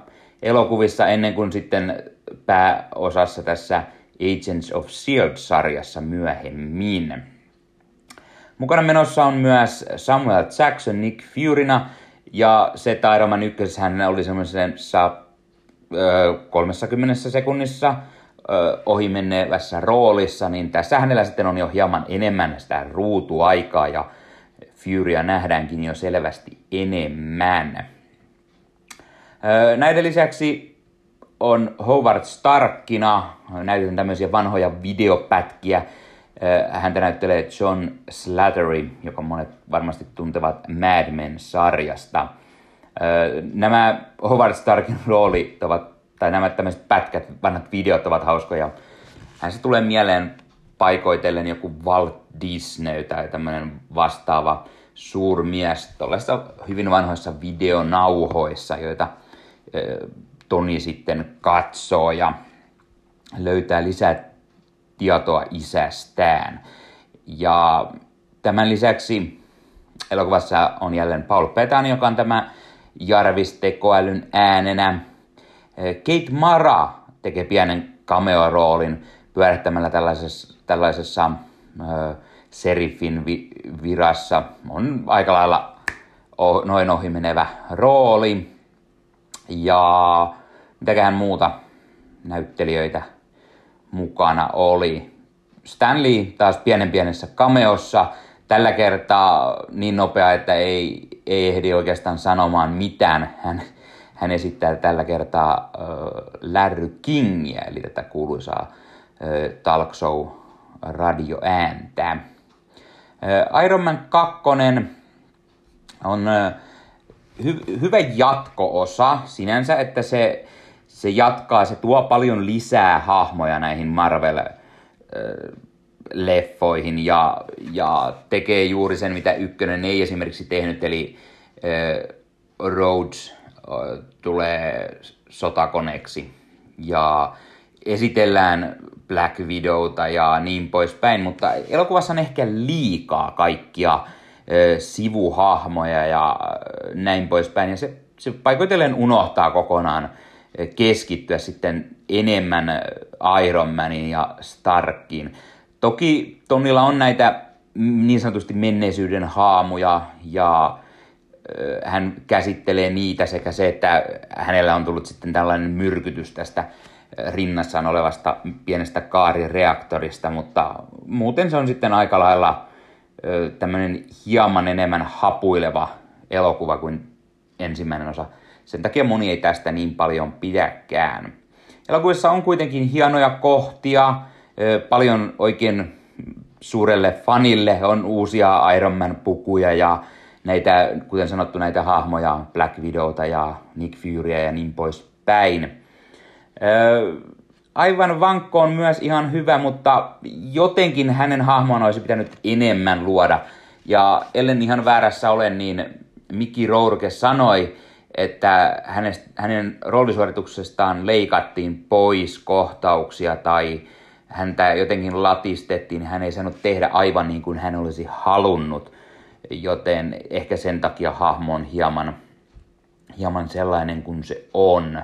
elokuvissa ennen kuin sitten pääosassa tässä Agents of S.H.I.E.L.D.-sarjassa myöhemmin. Mukana menossa on myös Samuel Jackson Nick Furyna, ja se Iron Man 1 hän oli semmoisessa 30 sekunnissa ohi menneevässä roolissa, niin tässä hänellä sitten on jo hieman enemmän sitä ruutuaikaa ja Furya nähdäänkin jo selvästi enemmän. Näiden lisäksi on Howard Starkina, näytän tämmöisiä vanhoja videopätkiä. Häntä näyttelee John Slattery, joka monet varmasti tuntevat Mad Men-sarjasta. Nämä Howard Starkin roolit ovat, tai nämä tämmöiset pätkät, vanhat videot ovat hauskoja. Hän se tulee mieleen paikoitellen joku Walt Disney tai tämmöinen vastaava suurmies tuollaisissa hyvin vanhoissa videonauhoissa, joita Toni sitten katsoo ja löytää lisää tietoa isästään. Ja tämän lisäksi elokuvassa on jälleen Paul Petan, joka on tämä Jarvis-tekoälyn äänenä. Kate Mara tekee pienen cameo-roolin pyörittämällä tällaisessa, tällaisessa serifin vi, virassa. On aika lailla o, noin ohi menevä rooli. Ja mitäköhän muuta näyttelijöitä mukana oli. Stanley taas pienen pienessä cameossa. Tällä kertaa niin nopea, että ei, ei ehdi oikeastaan sanomaan mitään. Hän, hän esittää tällä kertaa äh, Larry Kingia, eli tätä kuuluisaa äh, talk show radioääntä. Iron Man 2 on hy- hyvä jatko-osa sinänsä, että se, se jatkaa, se tuo paljon lisää hahmoja näihin Marvel-leffoihin ja, ja tekee juuri sen, mitä ykkönen ei esimerkiksi tehnyt, eli äh, Rhodes äh, tulee sotakoneeksi ja esitellään Black Widowta ja niin poispäin, mutta elokuvassa on ehkä liikaa kaikkia sivuhahmoja ja näin poispäin. Ja se, se paikoitellen unohtaa kokonaan keskittyä sitten enemmän Iron Manin ja Starkin. Toki Tonilla on näitä niin sanotusti menneisyyden haamuja ja hän käsittelee niitä sekä se, että hänellä on tullut sitten tällainen myrkytys tästä rinnassaan olevasta pienestä kaarireaktorista, mutta muuten se on sitten aika lailla tämmöinen hieman enemmän hapuileva elokuva kuin ensimmäinen osa. Sen takia moni ei tästä niin paljon pidäkään. Elokuvissa on kuitenkin hienoja kohtia, paljon oikein suurelle fanille on uusia Iron Man-pukuja ja näitä, kuten sanottu, näitä hahmoja, Black Widowta ja Nick Furya ja niin poispäin. Aivan Vankko on myös ihan hyvä, mutta jotenkin hänen hahmon olisi pitänyt enemmän luoda. Ja ellen ihan väärässä olen, niin Miki Rourke sanoi, että hänen roolisuorituksestaan leikattiin pois kohtauksia tai häntä jotenkin latistettiin, hän ei saanut tehdä aivan niin kuin hän olisi halunnut, joten ehkä sen takia hahmo on hieman, hieman sellainen kuin se on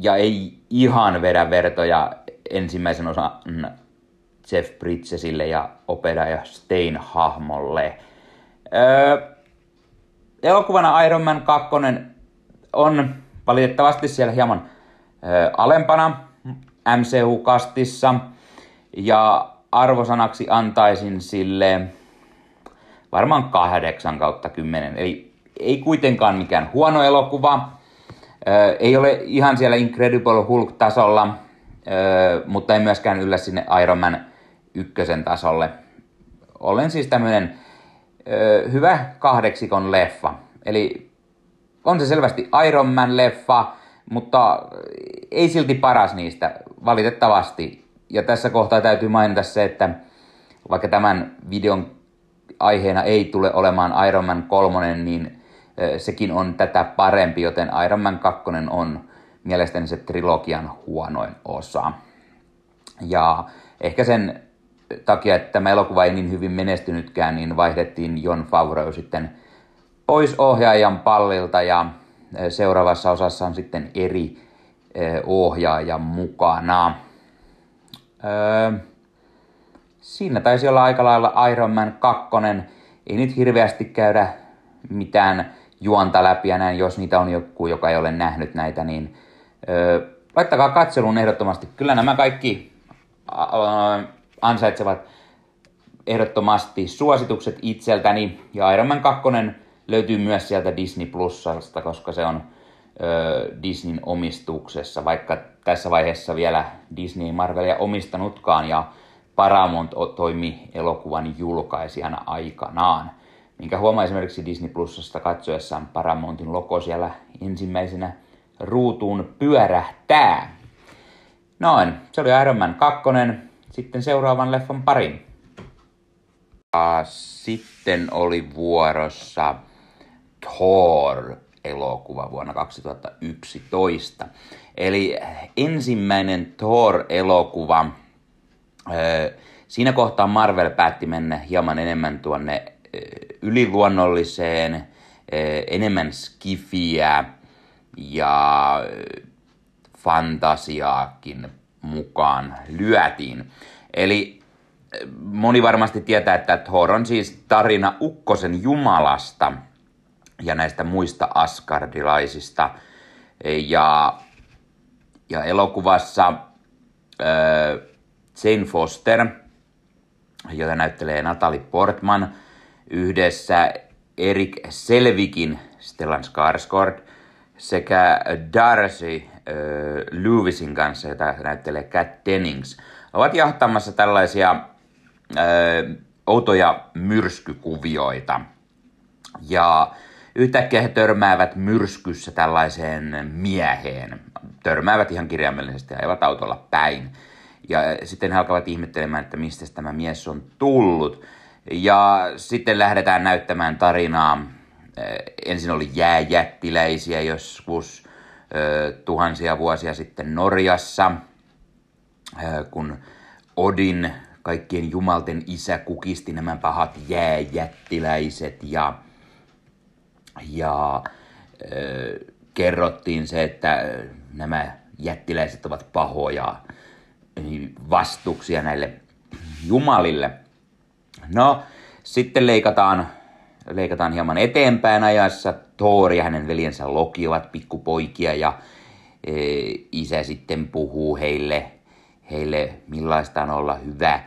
ja ei ihan vedä vertoja ensimmäisen osan Jeff Bridgesille ja Opera ja Stein hahmolle. Elokuvana Iron Man 2 on valitettavasti siellä hieman alempana MCU-kastissa ja arvosanaksi antaisin sille varmaan 8 kautta 10. Eli ei kuitenkaan mikään huono elokuva, ei ole ihan siellä Incredible Hulk-tasolla, mutta ei myöskään yllä sinne Iron Man ykkösen tasolle. Olen siis tämmöinen hyvä kahdeksikon leffa. Eli on se selvästi Iron Man-leffa, mutta ei silti paras niistä, valitettavasti. Ja tässä kohtaa täytyy mainita se, että vaikka tämän videon aiheena ei tule olemaan Iron Man 3, niin sekin on tätä parempi, joten Iron Man 2 on mielestäni se trilogian huonoin osa. Ja ehkä sen takia, että tämä elokuva ei niin hyvin menestynytkään, niin vaihdettiin Jon Favreau sitten pois ohjaajan pallilta ja seuraavassa osassa on sitten eri ohjaaja mukana. siinä taisi olla aika lailla Iron Man 2. Ei nyt hirveästi käydä mitään juonta läpi ja näin, jos niitä on joku, joka ei ole nähnyt näitä, niin ö, laittakaa katseluun ehdottomasti. Kyllä nämä kaikki ansaitsevat ehdottomasti suositukset itseltäni. Ja Iron Man 2 löytyy myös sieltä Disney Plusasta, koska se on ö, Disneyn omistuksessa, vaikka tässä vaiheessa vielä Disney Marvelia omistanutkaan ja Paramount toimi elokuvan julkaisijana aikanaan. Minkä huomaa esimerkiksi Disney Plusasta katsoessaan Paramountin logo siellä ensimmäisenä ruutuun pyörähtää. Noin, se oli Iron Man 2. Sitten seuraavan leffan parin. Ja sitten oli vuorossa Thor-elokuva vuonna 2011. Eli ensimmäinen Thor-elokuva. Siinä kohtaa Marvel päätti mennä hieman enemmän tuonne yliluonnolliseen, enemmän skifiä ja fantasiaakin mukaan lyötiin. Eli moni varmasti tietää, että Thor on siis tarina Ukkosen Jumalasta ja näistä muista askardilaisista. Ja, ja elokuvassa äh, Jane Foster, jota näyttelee Natalie Portman, yhdessä Erik Selvikin, Stellan Skarsgård, sekä Darcy äh, Lewisin kanssa, jota näyttelee Cat Dennings, ovat jahtamassa tällaisia äh, outoja myrskykuvioita. Ja yhtäkkiä he törmäävät myrskyssä tällaiseen mieheen. Törmäävät ihan kirjaimellisesti ja ajavat autolla päin. Ja sitten he alkavat ihmettelemään, että mistä tämä mies on tullut. Ja sitten lähdetään näyttämään tarinaa. Ensin oli jääjättiläisiä joskus tuhansia vuosia sitten Norjassa, kun Odin, kaikkien jumalten isä, kukisti nämä pahat jääjättiläiset ja, ja kerrottiin se, että nämä jättiläiset ovat pahoja vastuksia näille jumalille. No, sitten leikataan, leikataan hieman eteenpäin ajassa. Thor ja hänen veljensä Loki ovat pikkupoikia ja e, isä sitten puhuu heille, heille millaista on olla hyvä,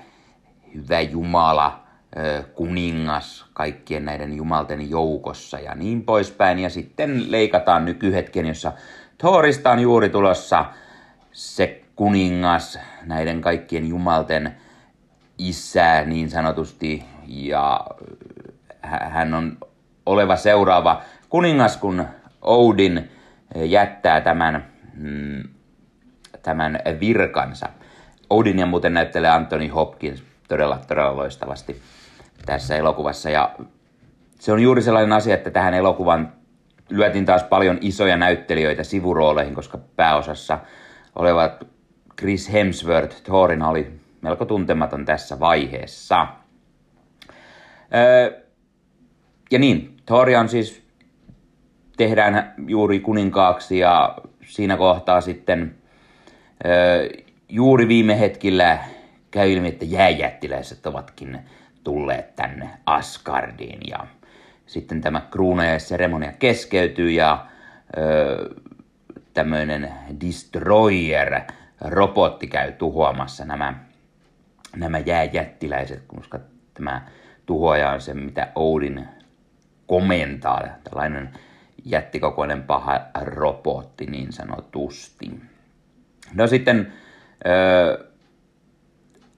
hyvä Jumala, e, kuningas kaikkien näiden jumalten joukossa ja niin poispäin. Ja sitten leikataan nykyhetken, jossa Thorista on juuri tulossa se kuningas, näiden kaikkien jumalten isä niin sanotusti, ja hän on oleva seuraava kuningas, kun Odin jättää tämän, mm, tämän virkansa. ja muuten näyttelee Anthony Hopkins todella, todella loistavasti tässä elokuvassa. Ja se on juuri sellainen asia, että tähän elokuvan lyötiin taas paljon isoja näyttelijöitä sivurooleihin, koska pääosassa olevat Chris Hemsworth Thorina oli melko tuntematon tässä vaiheessa. Öö, ja niin, Thoria on siis, tehdään juuri kuninkaaksi ja siinä kohtaa sitten öö, juuri viime hetkillä käy ilmi, että jääjättiläiset ovatkin tulleet tänne Asgardiin ja sitten tämä seremonia keskeytyy ja öö, tämmöinen destroyer robotti käy tuhoamassa nämä, nämä jääjättiläiset, koska tämä tuhoaja on se, mitä Odin komentaa, tällainen jättikokoinen paha robotti niin sanotusti. No sitten öö,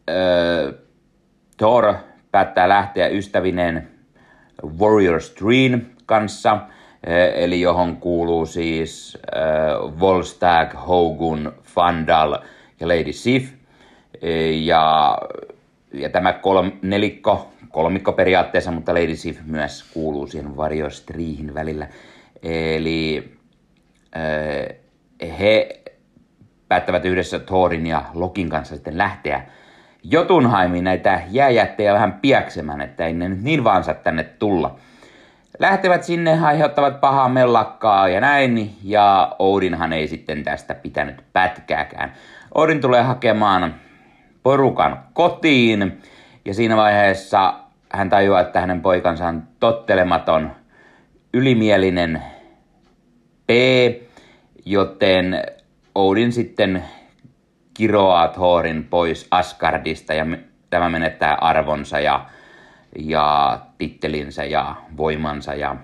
öö, Thor päättää lähteä ystävineen Warrior Stream kanssa, eli johon kuuluu siis äh, Volstagg, Hogun, Fandal ja Lady Sif. Ja, ja tämä kolm, nelikko, kolmikko periaatteessa, mutta Lady Sif myös kuuluu siihen varjostriihin välillä. Eli äh, he päättävät yhdessä Thorin ja Lokin kanssa sitten lähteä Jotunheimiin näitä jääjättejä vähän piäksemään, että ei ne nyt niin vaan saa tänne tulla. Lähtevät sinne, aiheuttavat pahaa mellakkaa ja näin, ja Odinhan ei sitten tästä pitänyt pätkääkään. Odin tulee hakemaan porukan kotiin, ja siinä vaiheessa hän tajuaa, että hänen poikansa on tottelematon, ylimielinen P, joten Odin sitten kiroaa Thorin pois Asgardista ja tämä menettää arvonsa ja, ja tittelinsä ja voimansa ja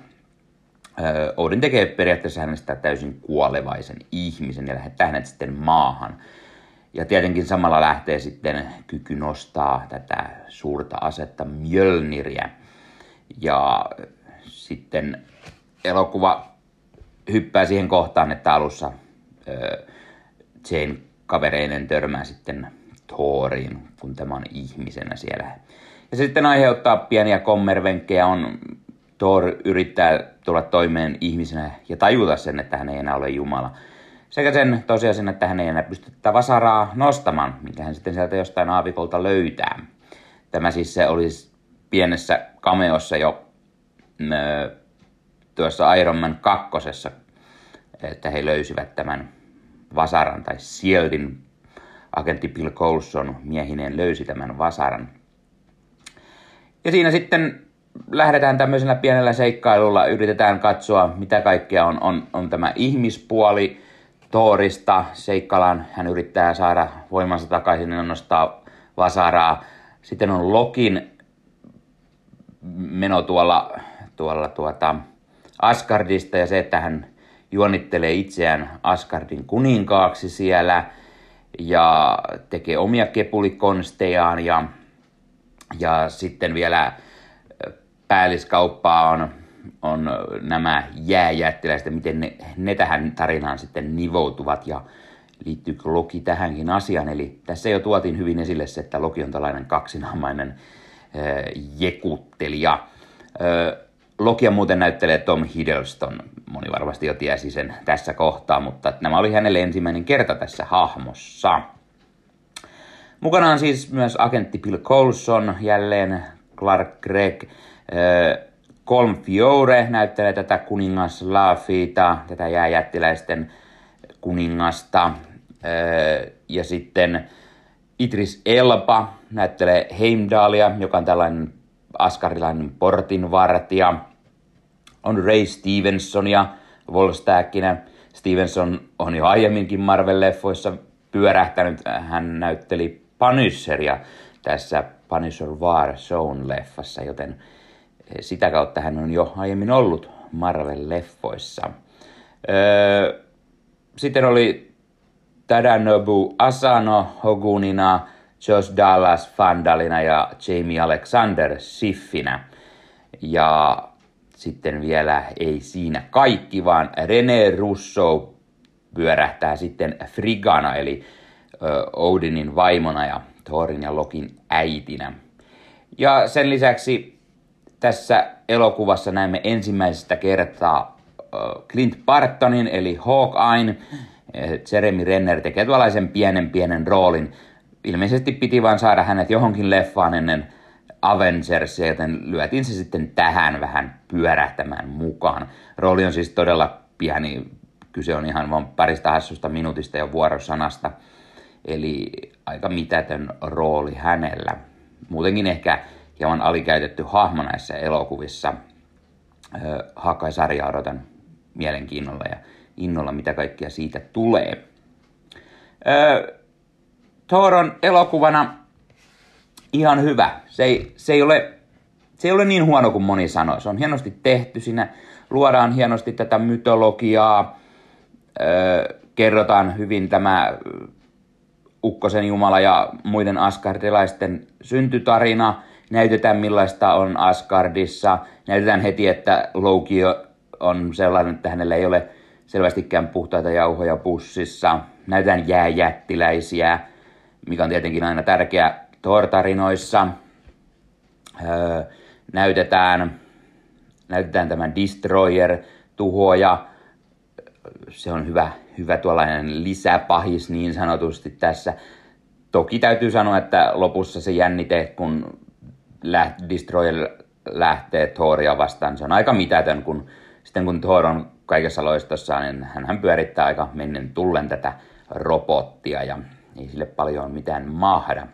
Odin tekee periaatteessa hänestä täysin kuolevaisen ihmisen ja lähettää hänet sitten maahan. Ja tietenkin samalla lähtee sitten kyky nostaa tätä suurta asetta Mjölniriä. Ja sitten elokuva hyppää siihen kohtaan, että alussa Jane kavereinen törmää sitten Thoriin, kun tämä on ihmisenä siellä. Ja se sitten aiheuttaa pieniä kommervenkkejä, on Thor yrittää tulla toimeen ihmisenä ja tajuta sen, että hän ei enää ole Jumala. Sekä sen tosiasian, että hän ei enää pysty tätä vasaraa nostamaan, minkä hän sitten sieltä jostain aavikolta löytää. Tämä siis se olisi pienessä kameossa jo ö, tuossa Iron Man kakkosessa, että he löysivät tämän vasaran tai Sieldin agentti Bill Coulson miehineen löysi tämän vasaran. Ja siinä sitten lähdetään tämmöisellä pienellä seikkailulla, yritetään katsoa, mitä kaikkea on, on, on tämä ihmispuoli Toorista. Seikkalaan hän yrittää saada voimansa takaisin ja nostaa vasaraa. Sitten on Lokin meno tuolla, tuolla tuota Asgardista ja se, että hän juonittelee itseään Asgardin kuninkaaksi siellä ja tekee omia kepulikonstejaan ja, ja sitten vielä päälliskauppaa on, on nämä jääjättiläiset, miten ne, ne tähän tarinaan sitten nivoutuvat ja liittyykö Loki tähänkin asiaan. Eli tässä jo tuotiin hyvin esille se, että Loki on tällainen kaksinaamainen jekuttelija. Lokia muuten näyttelee Tom Hiddleston, moni varmasti jo tiesi sen tässä kohtaa, mutta nämä oli hänelle ensimmäinen kerta tässä hahmossa. Mukana on siis myös agentti Bill Coulson, jälleen Clark Gregg, Colm Fiore näyttelee tätä kuningas Lafita, tätä jääjättiläisten kuningasta. Ja sitten Idris Elba näyttelee Heimdalia, joka on tällainen askarilainen portinvartija. On Ray Stevensonia Volstääkkinä. Stevenson on jo aiemminkin Marvel-leffoissa pyörähtänyt. Hän näytteli Punisheria tässä Punisher War Zone-leffassa, joten sitä kautta hän on jo aiemmin ollut Marvel-leffoissa. Sitten oli Tadanobu Asano Hogunina, Josh Dallas Fandalina ja Jamie Alexander Siffinä. Ja sitten vielä ei siinä kaikki, vaan René Russo pyörähtää sitten Frigana, eli Odinin vaimona ja Thorin ja Lokin äitinä. Ja sen lisäksi tässä elokuvassa näemme ensimmäistä kertaa Clint Bartonin eli Hawkeye'n. Jeremy Renner tekee tuollaisen pienen pienen roolin. Ilmeisesti piti vain saada hänet johonkin leffaan ennen Avengersia, joten lyötiin se sitten tähän vähän pyörähtämään mukaan. Rooli on siis todella pieni, kyse on ihan vain parista hassusta minuutista ja vuorosanasta, eli aika mitätön rooli hänellä. Muutenkin ehkä hieman alikäytetty hahmo näissä elokuvissa. Hakai-sarjaa odotan mielenkiinnolla ja innolla, mitä kaikkea siitä tulee. Thor on elokuvana ihan hyvä. Se ei, se ei, ole, se ei ole niin huono kuin moni sanoo. Se on hienosti tehty. Siinä luodaan hienosti tätä mytologiaa. kerrotaan hyvin tämä Ukkosen Jumala ja muiden askardilaisten syntytarina näytetään millaista on Asgardissa, näytetään heti, että Loki on sellainen, että hänellä ei ole selvästikään puhtaita jauhoja pussissa, näytetään jääjättiläisiä, mikä on tietenkin aina tärkeä Thor-tarinoissa, öö, näytetään, näytetään tämän Destroyer, tuhoja, se on hyvä, hyvä tuollainen lisäpahis niin sanotusti tässä. Toki täytyy sanoa, että lopussa se jännite, kun Destroyer lähtee Thoria vastaan. Se on aika mitätön, kun sitten kun Thor on kaikessa loistossa, niin hän pyörittää aika mennen tullen tätä robottia ja ei sille paljon mitään mahda.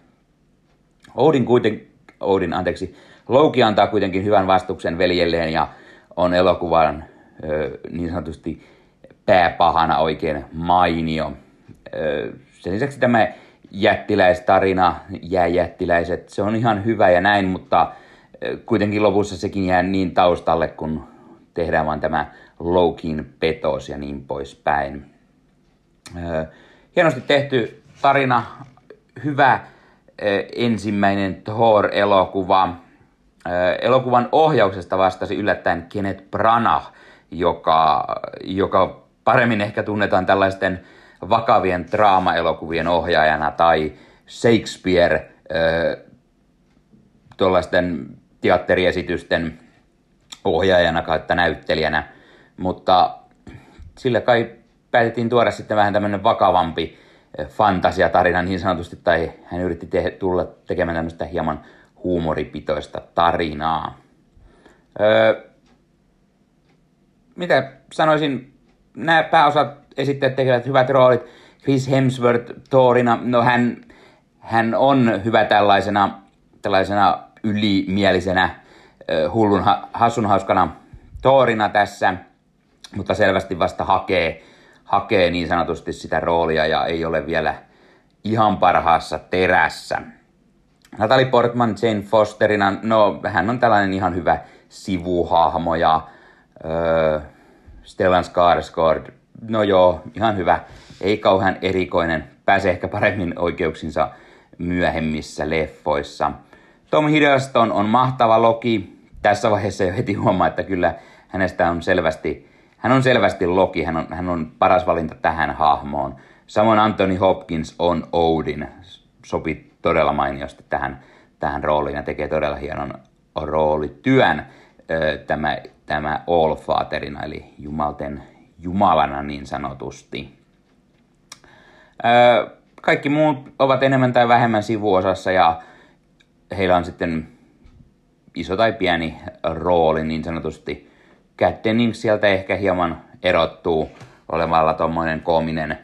Odin, kuiten, Odin anteeksi, Loki antaa kuitenkin hyvän vastuksen veljelleen ja on elokuvan ö, niin sanotusti pääpahana oikein mainio. Ö, sen lisäksi tämä jättiläistarina, jääjättiläiset, se on ihan hyvä ja näin, mutta kuitenkin lopussa sekin jää niin taustalle, kun tehdään vaan tämä Lokin petos ja niin poispäin. Hienosti tehty tarina, hyvä ensimmäinen Thor-elokuva. Elokuvan ohjauksesta vastasi yllättäen Kenneth Branagh, joka, joka paremmin ehkä tunnetaan tällaisten vakavien draama-elokuvien ohjaajana tai Shakespeare tuollaisten teatteriesitysten ohjaajana kautta näyttelijänä, mutta sillä kai päätettiin tuoda sitten vähän tämmöinen vakavampi fantasiatarina niin sanotusti, tai hän yritti te- tulla tekemään tämmöistä hieman huumoripitoista tarinaa. Öö, mitä sanoisin, nämä pääosat esittäjät tekevät hyvät roolit. Chris Hemsworth Thorina, no hän, hän on hyvä tällaisena, tällaisena ylimielisenä, hullun, hassun hauskana Thorina tässä, mutta selvästi vasta hakee, hakee niin sanotusti sitä roolia ja ei ole vielä ihan parhaassa terässä. Natalie Portman Jane Fosterina, no hän on tällainen ihan hyvä sivuhahmo ja öö, Stellan Skarsgård, no joo, ihan hyvä, ei kauhean erikoinen, pääsee ehkä paremmin oikeuksinsa myöhemmissä leffoissa. Tom Hiddleston on mahtava Loki. Tässä vaiheessa jo heti huomaa, että kyllä hänestä on selvästi, hän on selvästi Loki, hän on, hän on paras valinta tähän hahmoon. Samoin Anthony Hopkins on Odin, sopii todella mainiosti tähän, tähän rooliin ja tekee todella hienon roolityön tämä, tämä All Fatherina, eli Jumalten Jumalana niin sanotusti. Kaikki muut ovat enemmän tai vähemmän sivuosassa ja heillä on sitten iso tai pieni rooli niin sanotusti. Cat Dennings sieltä ehkä hieman erottuu olemalla tuommoinen koominen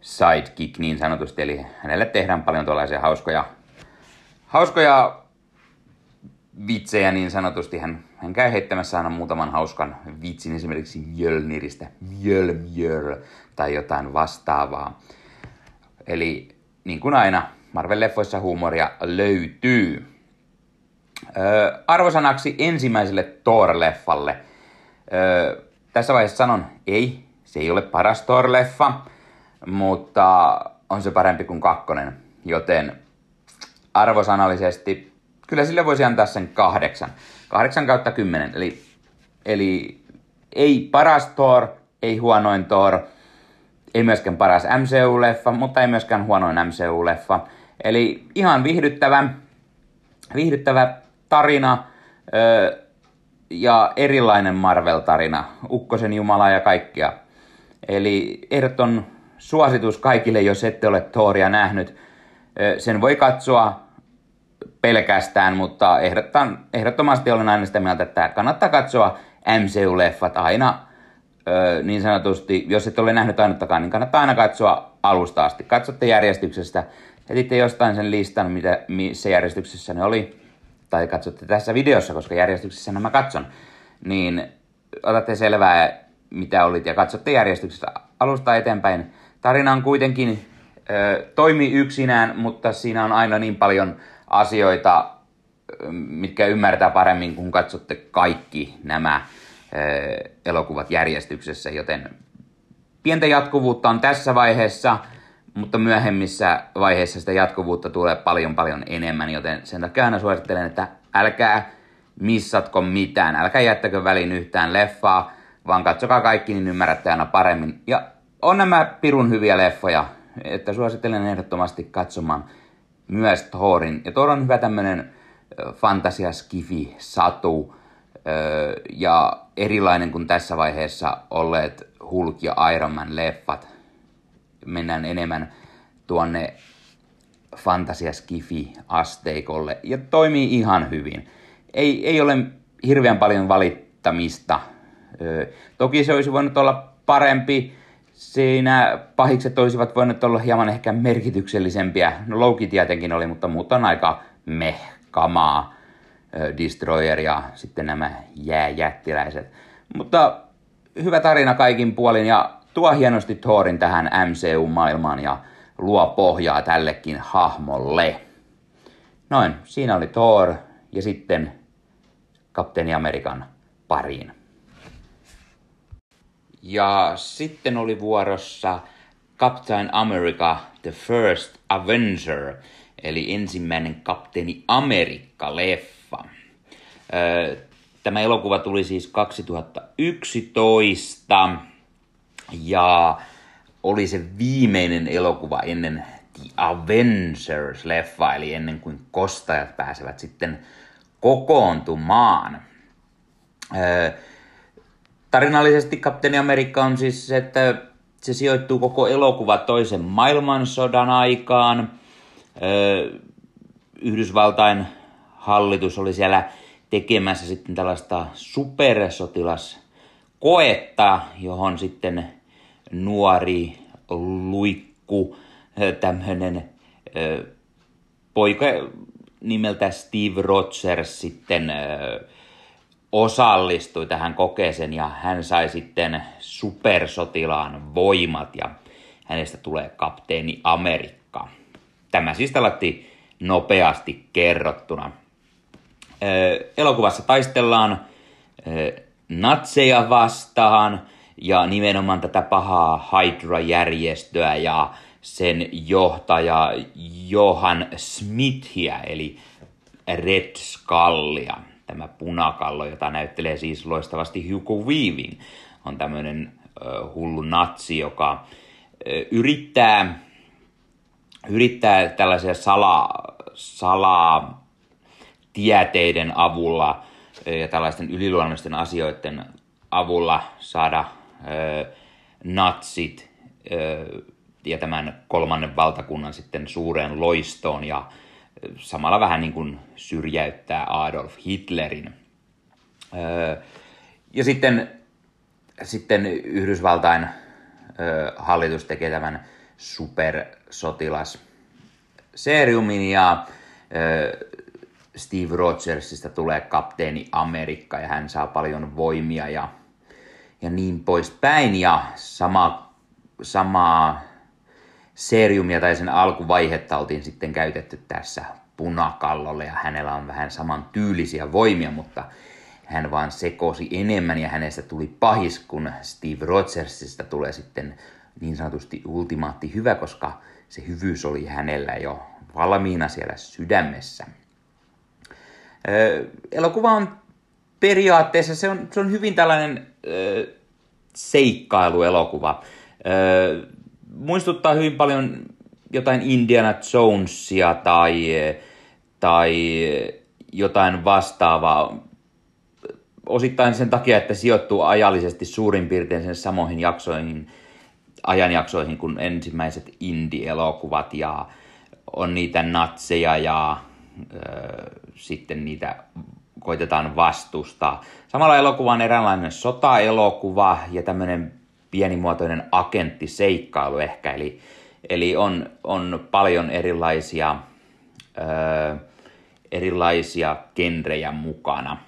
sidekick niin sanotusti, eli hänelle tehdään paljon tuollaisia hauskoja, hauskoja vitsejä niin sanotusti. Hän, hän käy heittämässä aina muutaman hauskan vitsin esimerkiksi Mjölniristä, Mjöl tai jotain vastaavaa. Eli niin kuin aina, Marvel-leffoissa huumoria löytyy. Öö, arvosanaksi ensimmäiselle Thor-leffalle. Öö, tässä vaiheessa sanon, ei, se ei ole paras Thor-leffa, mutta on se parempi kuin kakkonen, joten arvosanallisesti kyllä sille voisi antaa sen kahdeksan. Kahdeksan kautta kymmenen, eli, eli ei paras Thor, ei huonoin Thor, ei myöskään paras MCU-leffa, mutta ei myöskään huonoin MCU-leffa. Eli ihan viihdyttävä, viihdyttävä tarina öö, ja erilainen Marvel-tarina, Ukkosen Jumala ja kaikkia. Eli ehdoton suositus kaikille, jos ette ole Thoria nähnyt. Sen voi katsoa pelkästään, mutta ehdottomasti olen aina sitä mieltä, että kannattaa katsoa MCU-leffat aina ö, niin sanotusti, jos et ole nähnyt ainuttakaan, niin kannattaa aina katsoa alusta asti. Katsotte järjestyksestä, etitte jostain sen listan, mitä, missä järjestyksessä ne oli, tai katsotte tässä videossa, koska järjestyksessä nämä katson, niin otatte selvää, mitä olit, ja katsotte järjestyksestä alusta eteenpäin. Tarina on kuitenkin ö, toimi yksinään, mutta siinä on aina niin paljon asioita, mitkä ymmärtää paremmin, kun katsotte kaikki nämä elokuvat järjestyksessä, joten pientä jatkuvuutta on tässä vaiheessa, mutta myöhemmissä vaiheissa sitä jatkuvuutta tulee paljon paljon enemmän, joten sen takia aina suosittelen, että älkää missatko mitään, älkää jättäkö väliin yhtään leffaa, vaan katsokaa kaikki, niin ymmärrätte aina paremmin. Ja on nämä pirun hyviä leffoja, että suosittelen ehdottomasti katsomaan myös Thorin. Ja Thor on hyvä tämmönen fantasia, skifi, satu ja erilainen kuin tässä vaiheessa olleet Hulk ja Iron Man leffat. Mennään enemmän tuonne fantasia skifi asteikolle ja toimii ihan hyvin. Ei, ei ole hirveän paljon valittamista. toki se olisi voinut olla parempi, siinä pahikset olisivat voineet olla hieman ehkä merkityksellisempiä. No Loki tietenkin oli, mutta muut on aika mehkamaa. Destroyer ja sitten nämä jääjättiläiset. Mutta hyvä tarina kaikin puolin ja tuo hienosti Thorin tähän MCU-maailmaan ja luo pohjaa tällekin hahmolle. Noin, siinä oli Thor ja sitten Kapteeni Amerikan pariin. Ja sitten oli vuorossa Captain America The First Avenger, eli ensimmäinen Kapteeni Amerikka-leffa. Tämä elokuva tuli siis 2011 ja oli se viimeinen elokuva ennen The Avengers-leffa, eli ennen kuin kostajat pääsevät sitten kokoontumaan. Tarinallisesti Kapteeni Amerikka on siis se, että se sijoittuu koko elokuva toisen maailmansodan aikaan. Yhdysvaltain hallitus oli siellä tekemässä sitten tällaista supersotilaskoetta, johon sitten nuori luikku, tämmöinen poika nimeltä Steve Rogers sitten osallistui tähän kokeeseen ja hän sai sitten supersotilaan voimat ja hänestä tulee kapteeni Amerikka. Tämä siis tällatti nopeasti kerrottuna. Elokuvassa taistellaan natseja vastaan ja nimenomaan tätä pahaa Hydra-järjestöä ja sen johtaja Johan Smithia eli Red Skullia – tämä punakallo, jota näyttelee siis loistavasti Hugo Weaving, on tämmöinen uh, hullu natsi, joka uh, yrittää, yrittää tällaisia sala, salaa tieteiden avulla ja tällaisten yliluonnollisten asioiden avulla saada ö, natsit ö, ja tämän kolmannen valtakunnan sitten suureen loistoon ja samalla vähän niin kuin syrjäyttää Adolf Hitlerin. Ja sitten, sitten Yhdysvaltain hallitus tekee tämän supersotilas seriumin ja Steve Rogersista tulee kapteeni Amerikka ja hän saa paljon voimia ja, ja niin poispäin. Ja sama, samaa seriumia tai sen alkuvaihetta oltiin sitten käytetty tässä punakallolle ja hänellä on vähän saman tyylisiä voimia, mutta hän vaan sekosi enemmän ja hänestä tuli pahis, kun Steve Rogersista tulee sitten niin sanotusti ultimaatti hyvä, koska se hyvyys oli hänellä jo valmiina siellä sydämessä. Öö, elokuva on periaatteessa, se on, se on hyvin tällainen öö, seikkailuelokuva. Öö, muistuttaa hyvin paljon jotain Indiana Jonesia tai, tai jotain vastaavaa. Osittain sen takia, että sijoittuu ajallisesti suurin piirtein sen samoihin jaksoihin, ajanjaksoihin kuin ensimmäiset indie-elokuvat ja on niitä natseja ja ö, sitten niitä koitetaan vastustaa. Samalla elokuva on eräänlainen sotaelokuva ja tämmöinen pienimuotoinen agenttiseikkailu ehkä, eli, eli on, on paljon erilaisia, ö, erilaisia genrejä mukana.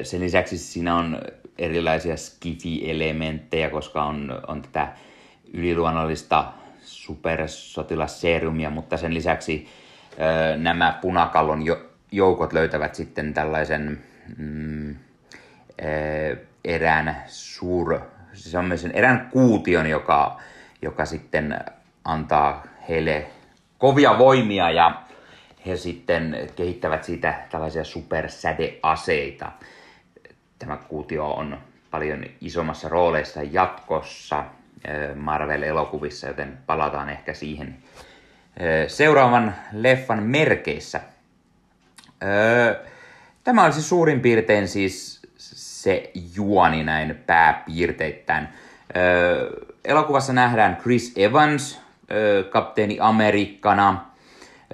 Ö, sen lisäksi siinä on erilaisia skifi-elementtejä, koska on, on tätä yliluonnollista supersotilasseerumia, mutta sen lisäksi ö, nämä punakallon joukot löytävät sitten tällaisen mm, ö, erään suur, siis semmoisen erään kuution, joka, joka sitten antaa heille kovia voimia ja he sitten kehittävät siitä tällaisia supersädeaseita. Tämä kuutio on paljon isommassa rooleissa jatkossa Marvel-elokuvissa, joten palataan ehkä siihen seuraavan leffan merkeissä. Tämä olisi suurin piirtein siis se juoni näin pääpiirteittäin. Öö, elokuvassa nähdään Chris Evans, öö, kapteeni Amerikkana.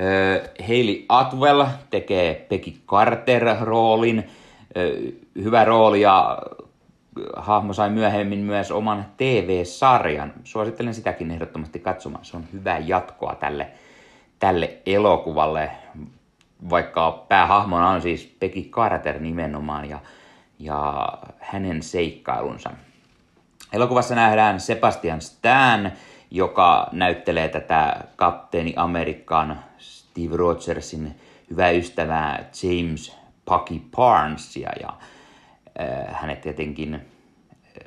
Öö, Hayley Atwell tekee Peggy Carter-roolin. Öö, hyvä rooli ja hahmo sai myöhemmin myös oman TV-sarjan. Suosittelen sitäkin ehdottomasti katsomaan. Se on hyvä jatkoa tälle, tälle elokuvalle, vaikka päähahmona on siis Peggy Carter nimenomaan. Ja ja hänen seikkailunsa. Elokuvassa nähdään Sebastian Stan joka näyttelee tätä kapteeni Amerikan Steve Rogersin hyvää ystävää James Pucky Barnesia ja äh, hänet tietenkin,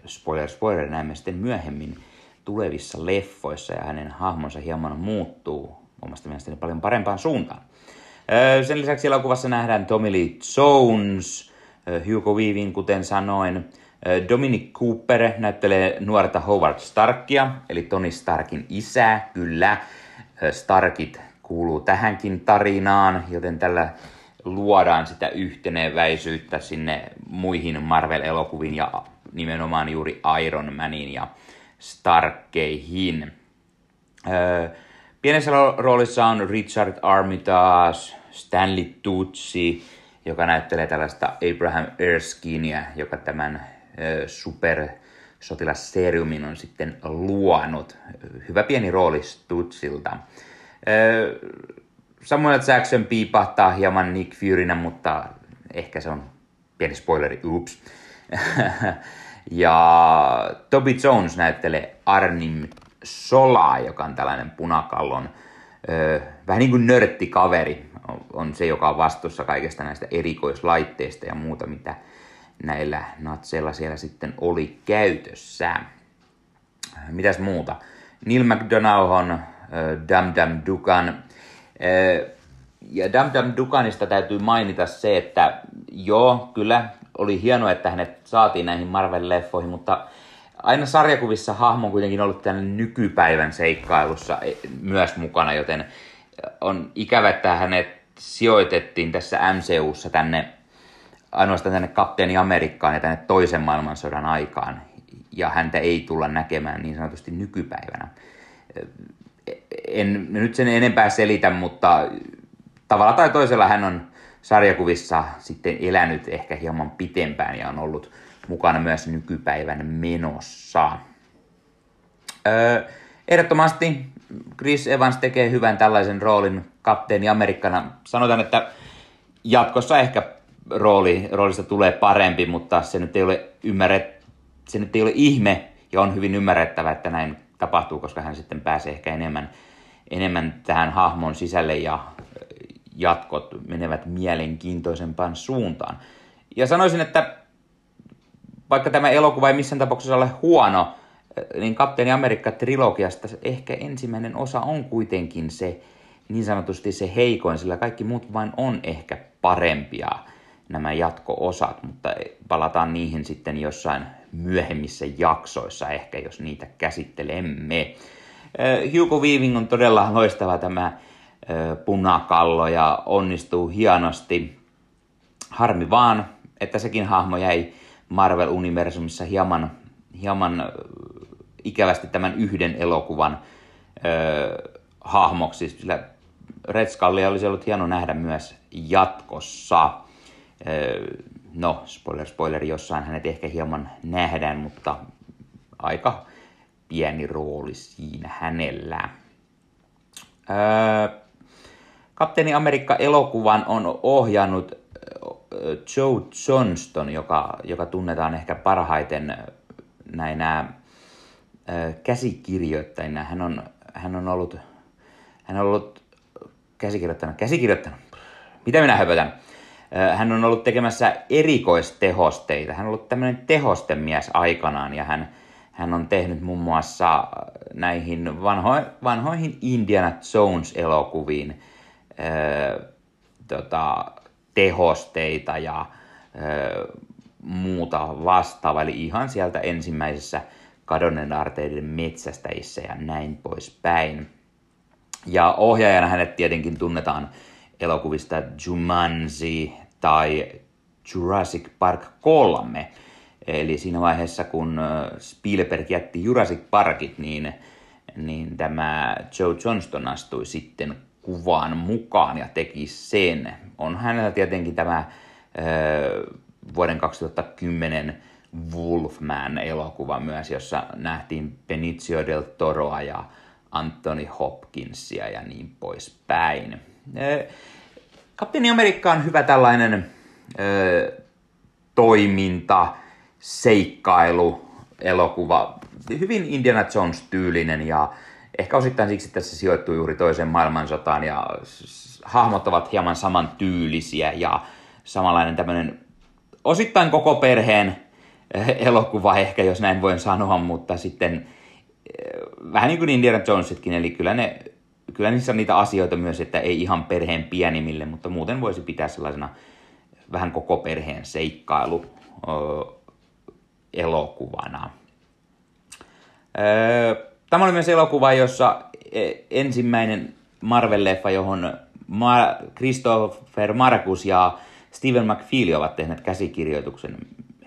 spoiler spoiler, näemme sitten myöhemmin tulevissa leffoissa ja hänen hahmonsa hieman muuttuu omasta mielestäni paljon parempaan suuntaan. Äh, sen lisäksi elokuvassa nähdään Tommy Lee Jones, äh, Hugo Weaving, kuten sanoin, Dominic Cooper näyttelee nuorta Howard Starkia, eli Tony Starkin isää, kyllä. Starkit kuuluu tähänkin tarinaan, joten tällä luodaan sitä yhteneväisyyttä sinne muihin Marvel-elokuviin ja nimenomaan juuri Iron Manin ja Starkkeihin. pienessä roolissa on Richard Armitage, Stanley Tucci, joka näyttelee tällaista Abraham Erskineä, joka tämän super sotilasserumin on sitten luonut. Hyvä pieni rooli Stutsilta. Samuel Jackson piipahtaa hieman Nick Furynä, mutta ehkä se on pieni spoileri, ups. ja Toby Jones näyttelee Arnim Solaa, joka on tällainen punakallon vähän niin kuin nörttikaveri, on se, joka on vastuussa kaikesta näistä erikoislaitteista ja muuta, mitä näillä natseilla siellä sitten oli käytössä. Mitäs muuta? Neil McDonough on äh, Dam Dam Dukan. Ja Dam Dam Dukanista täytyy mainita se, että joo, kyllä oli hienoa, että hänet saatiin näihin Marvel-leffoihin, mutta aina sarjakuvissa hahmo on kuitenkin ollut tänne nykypäivän seikkailussa myös mukana, joten on ikävä, että hänet sijoitettiin tässä MCUssa tänne ainoastaan tänne kapteeni Amerikkaan ja tänne toisen maailmansodan aikaan, ja häntä ei tulla näkemään niin sanotusti nykypäivänä. En nyt sen enempää selitä, mutta tavalla tai toisella hän on sarjakuvissa sitten elänyt ehkä hieman pitempään ja on ollut mukana myös nykypäivän menossa. Öö, ehdottomasti Chris Evans tekee hyvän tällaisen roolin kapteeni Amerikkana. Sanotaan, että jatkossa ehkä rooli, roolista tulee parempi, mutta se nyt ei ole ymmärret, se nyt ei ole ihme ja on hyvin ymmärrettävä, että näin tapahtuu, koska hän sitten pääsee ehkä enemmän, enemmän tähän hahmon sisälle ja jatkot menevät mielenkiintoisempaan suuntaan. Ja sanoisin, että vaikka tämä elokuva ei missään tapauksessa ole huono, niin Kapteeni Amerikka-trilogiasta ehkä ensimmäinen osa on kuitenkin se niin sanotusti se heikoin, sillä kaikki muut vain on ehkä parempia nämä jatko-osat, mutta palataan niihin sitten jossain myöhemmissä jaksoissa ehkä, jos niitä käsittelemme. Hugo Weaving on todella loistava tämä punakallo ja onnistuu hienosti. Harmi vaan, että sekin hahmo jäi Marvel-universumissa hieman, hieman ikävästi tämän yhden elokuvan ö, hahmoksi, sillä Red Skullia olisi ollut hieno nähdä myös jatkossa. No, spoiler, spoiler, jossain hänet ehkä hieman nähdään, mutta aika pieni rooli siinä hänellä. Kapteeni Amerikka-elokuvan on ohjannut Joe Johnston, joka, joka tunnetaan ehkä parhaiten näinä käsikirjoittajina. Hän on, hän on ollut, hän on ollut käsikirjoittanut, käsikirjoittanut, mitä minä höpötän, hän on ollut tekemässä erikoistehosteita. Hän on ollut tämmöinen tehostemies aikanaan ja hän, hän on tehnyt muun muassa näihin vanho, vanhoihin Indiana Jones-elokuviin äh, tota, tehosteita ja äh, muuta vastaavaa. Eli ihan sieltä ensimmäisessä kadonneen arteiden metsästäjissä ja näin poispäin. Ja ohjaajana hänet tietenkin tunnetaan elokuvista Jumanji tai Jurassic Park 3. Eli siinä vaiheessa, kun Spielberg jätti Jurassic Parkit, niin, niin tämä Joe Johnston astui sitten kuvaan mukaan ja teki sen. On hänellä tietenkin tämä vuoden 2010 Wolfman-elokuva myös, jossa nähtiin Benicio del Toroa ja Anthony Hopkinsia ja niin poispäin. Kapteeni Amerikka on hyvä tällainen toiminta, seikkailu, elokuva. Hyvin Indiana Jones-tyylinen ja, ehkä osittain siksi, että se sijoittuu juuri toiseen maailmansotaan ja hahmot ovat hieman saman tyylisiä ja samanlainen tämmöinen osittain koko perheen eh, elokuva ehkä, jos näin voin sanoa, mutta sitten eh, vähän niin kuin Indiana Jonesitkin, eli kyllä, ne, kyllä niissä on niitä asioita myös, että ei ihan perheen pienimmille, mutta muuten voisi pitää sellaisena vähän koko perheen seikkailu elokuvana. Tämä oli myös elokuva, jossa e, ensimmäinen Marvel-leffa, johon Christopher Marcus ja Steven McFeely ovat tehneet käsikirjoituksen.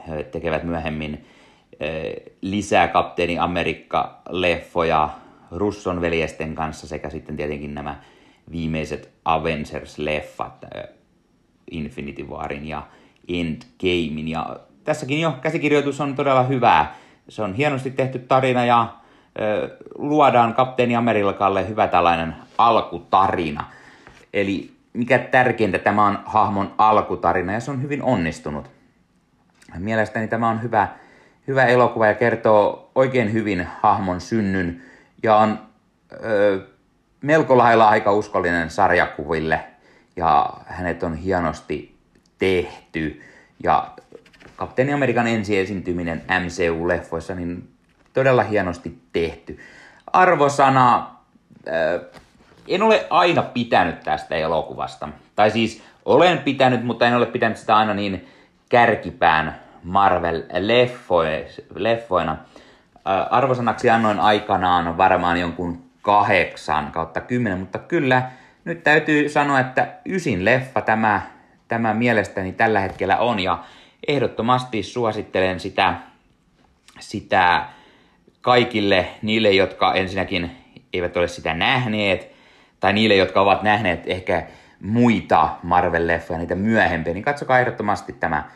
He tekevät myöhemmin lisää Kapteeni Amerikka-leffoja Russon veljesten kanssa sekä sitten tietenkin nämä viimeiset Avengers-leffat Infinity Warin ja Endgamein. Ja tässäkin jo käsikirjoitus on todella hyvää. Se on hienosti tehty tarina ja luodaan kapteeni Amerikalle hyvä tällainen alkutarina. Eli mikä tärkeintä, tämä on hahmon alkutarina ja se on hyvin onnistunut. Mielestäni tämä on hyvä, hyvä elokuva ja kertoo oikein hyvin hahmon synnyn ja on ö, melko lailla aika uskollinen sarjakuville ja hänet on hienosti tehty. Ja Kapteeni Amerikan ensi esiintyminen MCU-leffoissa, niin todella hienosti tehty. Arvosana, äh, en ole aina pitänyt tästä elokuvasta. Tai siis olen pitänyt, mutta en ole pitänyt sitä aina niin kärkipään Marvel-leffoina. Äh, arvosanaksi annoin aikanaan varmaan jonkun kahdeksan kautta kymmenen, mutta kyllä nyt täytyy sanoa, että ysin leffa tämä, tämä mielestäni tällä hetkellä on ja ehdottomasti suosittelen sitä, sitä kaikille niille, jotka ensinnäkin eivät ole sitä nähneet, tai niille, jotka ovat nähneet ehkä muita Marvel-leffoja, niitä myöhempiä, niin katsokaa ehdottomasti tämä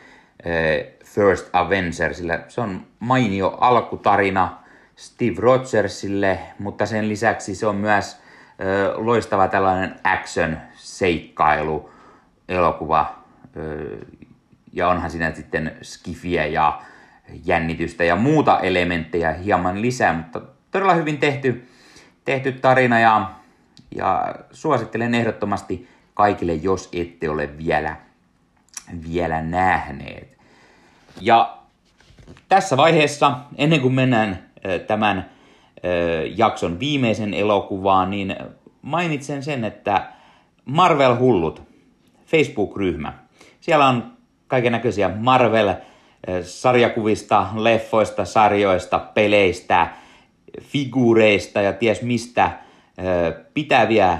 First Avenger, sillä se on mainio alkutarina Steve Rogersille, mutta sen lisäksi se on myös loistava tällainen action-seikkailu elokuva, ja onhan siinä sitten skifiä ja jännitystä ja muuta elementtejä hieman lisää, mutta todella hyvin tehty, tehty tarina ja, ja suosittelen ehdottomasti kaikille, jos ette ole vielä, vielä nähneet. Ja tässä vaiheessa, ennen kuin mennään tämän jakson viimeisen elokuvaan, niin mainitsen sen, että Marvel Hullut, Facebook-ryhmä. Siellä on kaiken näköisiä Marvel-sarjakuvista, leffoista, sarjoista, peleistä, figuureista ja ties mistä pitäviä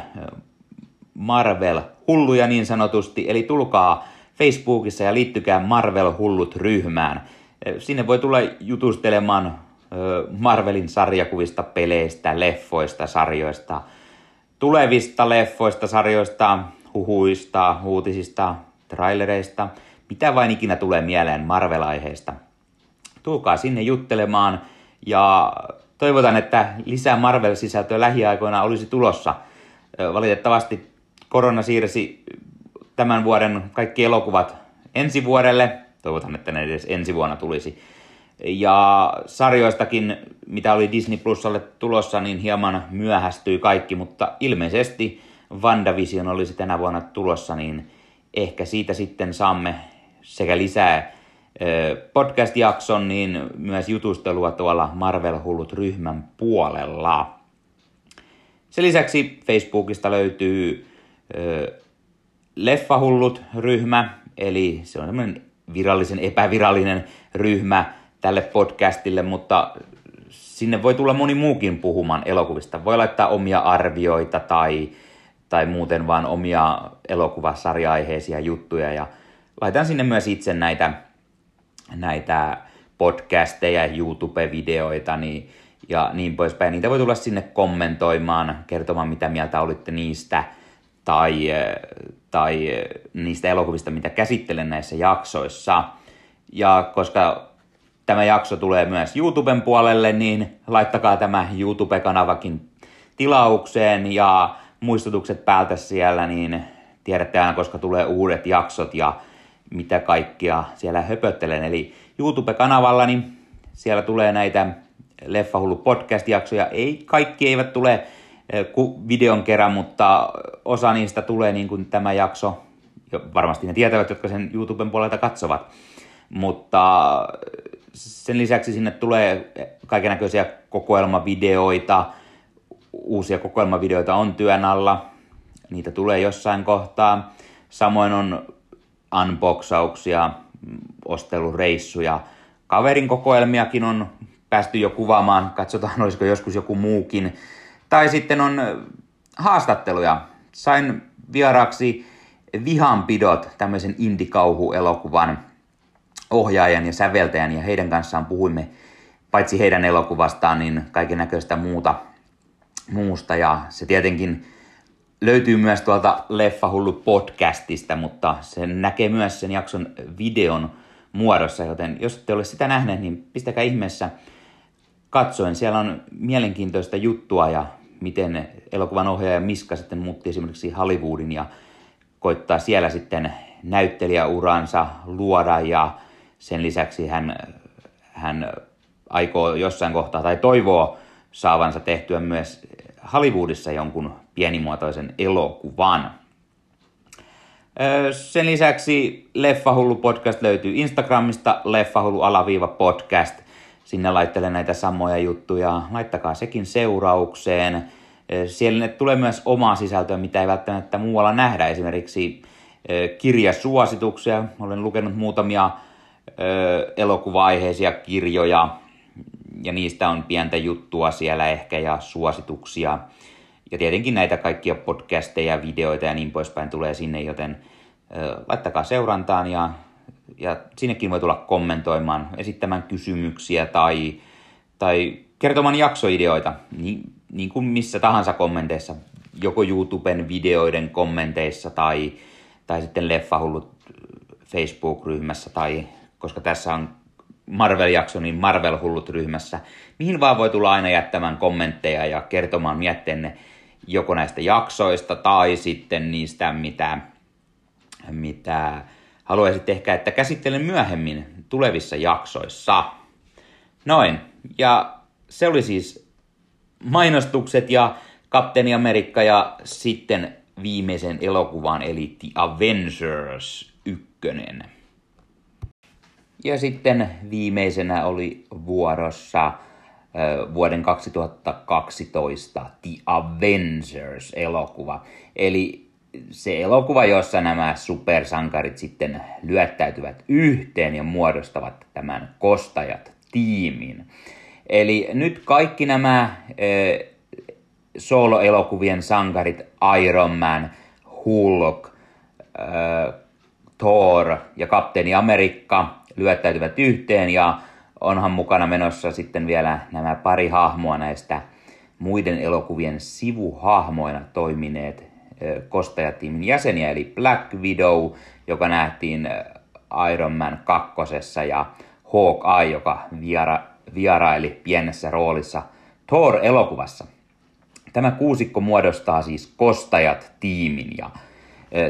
Marvel-hulluja niin sanotusti. Eli tulkaa Facebookissa ja liittykää Marvel-hullut-ryhmään. Sinne voi tulla jutustelemaan Marvelin sarjakuvista, peleistä, leffoista, sarjoista, tulevista leffoista, sarjoista, huhuista, uutisista, trailereista – mitä vain ikinä tulee mieleen Marvel-aiheesta. Tulkaa sinne juttelemaan ja toivotan, että lisää Marvel-sisältöä lähiaikoina olisi tulossa. Valitettavasti korona siirsi tämän vuoden kaikki elokuvat ensi vuodelle. Toivotan, että ne edes ensi vuonna tulisi. Ja sarjoistakin, mitä oli Disney Plusalle tulossa, niin hieman myöhästyi kaikki, mutta ilmeisesti WandaVision olisi tänä vuonna tulossa, niin ehkä siitä sitten saamme sekä lisää podcast-jakson, niin myös jutustelua tuolla Marvel Hullut ryhmän puolella. Sen lisäksi Facebookista löytyy Leffahullut-ryhmä, eli se on semmoinen virallisen epävirallinen ryhmä tälle podcastille, mutta sinne voi tulla moni muukin puhumaan elokuvista. Voi laittaa omia arvioita tai, tai muuten vaan omia elokuvasarja-aiheisia juttuja ja laitan sinne myös itse näitä, näitä podcasteja, YouTube-videoita niin, ja niin poispäin. Niitä voi tulla sinne kommentoimaan, kertomaan mitä mieltä olitte niistä tai, tai niistä elokuvista, mitä käsittelen näissä jaksoissa. Ja koska tämä jakso tulee myös YouTuben puolelle, niin laittakaa tämä YouTube-kanavakin tilaukseen ja muistutukset päältä siellä, niin tiedätte aina, koska tulee uudet jaksot ja mitä kaikkea siellä höpöttelen. Eli YouTube-kanavalla, niin siellä tulee näitä Leffahullu podcast-jaksoja. Ei, kaikki eivät tule videon kerran, mutta osa niistä tulee niin kuin tämä jakso. Varmasti ne tietävät, jotka sen YouTuben puolelta katsovat. Mutta sen lisäksi sinne tulee kaikenlaisia kokoelmavideoita, uusia kokoelmavideoita on työn alla, niitä tulee jossain kohtaa. Samoin on unboxauksia, ostelureissuja, kaverin kokoelmiakin on päästy jo kuvaamaan, katsotaan olisiko joskus joku muukin. Tai sitten on haastatteluja. Sain vieraaksi Vihanpidot, tämmöisen indikauhuelokuvan ohjaajan ja säveltäjän, ja heidän kanssaan puhuimme paitsi heidän elokuvastaan, niin kaiken näköistä muuta muusta. Ja se tietenkin löytyy myös tuolta Leffahullu podcastista, mutta se näkee myös sen jakson videon muodossa, joten jos ette ole sitä nähneet, niin pistäkää ihmeessä katsoen. Siellä on mielenkiintoista juttua ja miten elokuvan ohjaaja Miska sitten muutti esimerkiksi Hollywoodin ja koittaa siellä sitten näyttelijäuransa luoda ja sen lisäksi hän, hän aikoo jossain kohtaa tai toivoo saavansa tehtyä myös Hollywoodissa jonkun pienimuotoisen elokuvan. Sen lisäksi Leffahullu podcast löytyy Instagramista, Leffahullu alaviiva podcast. Sinne laittelen näitä samoja juttuja. Laittakaa sekin seuraukseen. Siellä tulee myös omaa sisältöä, mitä ei välttämättä muualla nähdä. Esimerkiksi kirjasuosituksia. Olen lukenut muutamia elokuva-aiheisia kirjoja ja niistä on pientä juttua siellä ehkä ja suosituksia. Ja tietenkin näitä kaikkia podcasteja, videoita ja niin poispäin tulee sinne, joten laittakaa seurantaan ja, ja sinnekin voi tulla kommentoimaan, esittämään kysymyksiä tai, tai kertomaan jaksoideoita, niin, niin kuin missä tahansa kommenteissa, joko YouTuben videoiden kommenteissa tai, tai sitten Leffahullut Facebook-ryhmässä, tai koska tässä on Marvel-jakso, niin Marvel-hullut ryhmässä, mihin vaan voi tulla aina jättämään kommentteja ja kertomaan mietteenne joko näistä jaksoista tai sitten niistä, mitä, mitä haluaisit ehkä, että käsittelen myöhemmin tulevissa jaksoissa. Noin, ja se oli siis mainostukset ja Kapteeni Amerikka ja sitten viimeisen elokuvan eli The Avengers 1. Ja sitten viimeisenä oli vuorossa vuoden 2012 The Avengers-elokuva. Eli se elokuva, jossa nämä supersankarit sitten lyöttäytyvät yhteen ja muodostavat tämän kostajat-tiimin. Eli nyt kaikki nämä äh, solo-elokuvien sankarit Iron Man, Hulk, äh, Thor ja Kapteeni Amerikka lyöttäytyvät yhteen ja onhan mukana menossa sitten vielä nämä pari hahmoa näistä muiden elokuvien sivuhahmoina toimineet kostajatiimin jäseniä, eli Black Widow, joka nähtiin Iron Man kakkosessa, ja Hawkeye, joka viera, vieraili pienessä roolissa Thor-elokuvassa. Tämä kuusikko muodostaa siis Kostajat-tiimin, ja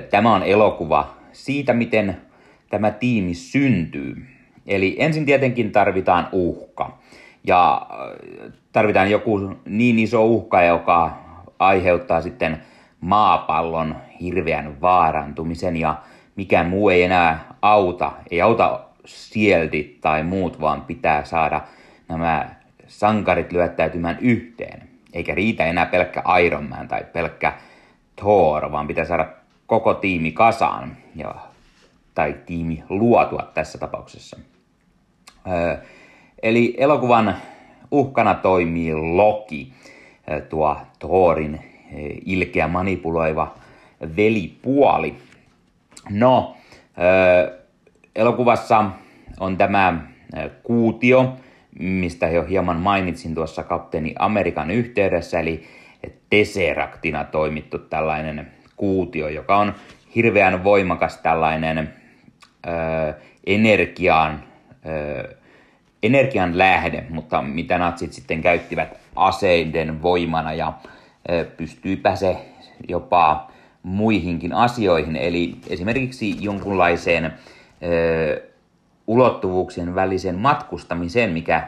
tämä on elokuva siitä, miten tämä tiimi syntyy. Eli ensin tietenkin tarvitaan uhka. Ja äh, tarvitaan joku niin iso uhka, joka aiheuttaa sitten maapallon hirveän vaarantumisen ja mikään muu ei enää auta. Ei auta sielti tai muut, vaan pitää saada nämä sankarit lyöttäytymään yhteen. Eikä riitä enää pelkkä Iron Man tai pelkkä Thor, vaan pitää saada koko tiimi kasaan. Ja tai tiimi luotua tässä tapauksessa. Eli elokuvan uhkana toimii Loki, tuo Thorin ilkeä manipuloiva velipuoli. No, elokuvassa on tämä kuutio, mistä jo hieman mainitsin tuossa kapteeni Amerikan yhteydessä, eli Tesseractina toimittu tällainen kuutio, joka on hirveän voimakas tällainen ö, energiaan, energian lähde, mutta mitä natsit sitten käyttivät aseiden voimana ja ö, pystyipä se jopa muihinkin asioihin, eli esimerkiksi jonkunlaiseen ö, ulottuvuuksien välisen matkustamisen, mikä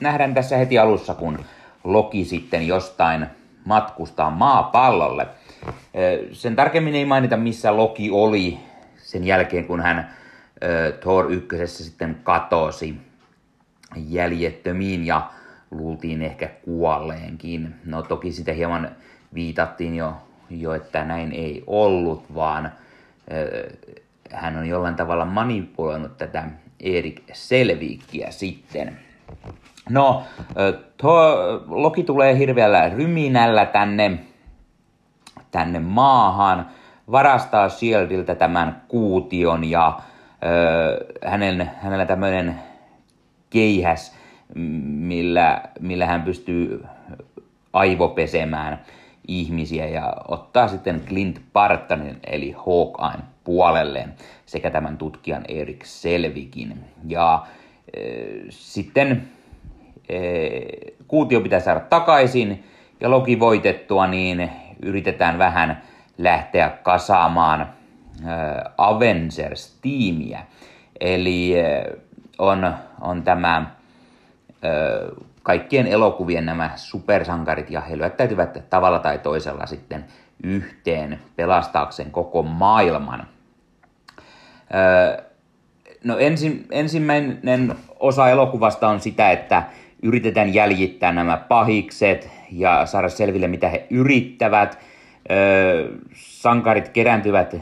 nähdään tässä heti alussa, kun Loki sitten jostain matkustaa maapallolle. Sen tarkemmin ei mainita, missä Loki oli sen jälkeen, kun hän Thor ykkösessä sitten katosi jäljettömiin ja luultiin ehkä kuolleenkin. No toki sitä hieman viitattiin jo, jo että näin ei ollut, vaan hän on jollain tavalla manipuloinut tätä Erik Selviikkiä sitten. No, tuo Loki tulee hirveällä ryminällä tänne, tänne maahan, varastaa Shieldiltä tämän kuution ja hänen, hänellä tämmöinen keihäs, millä, millä hän pystyy aivopesemään ihmisiä ja ottaa sitten Clint Bartonin eli Hawkeyen puolelleen sekä tämän tutkijan Erik Selvikin. Ja e, sitten e, kuutio pitää saada takaisin ja Loki voitettua, niin yritetään vähän lähteä kasaamaan Avengers-tiimiä. Eli e, on, on tämä e, kaikkien elokuvien nämä supersankarit ja he lyöttäytyvät tavalla tai toisella sitten yhteen pelastaakseen koko maailman. No ensi, ensimmäinen osa elokuvasta on sitä, että yritetään jäljittää nämä pahikset ja saada selville, mitä he yrittävät. Sankarit kerääntyvät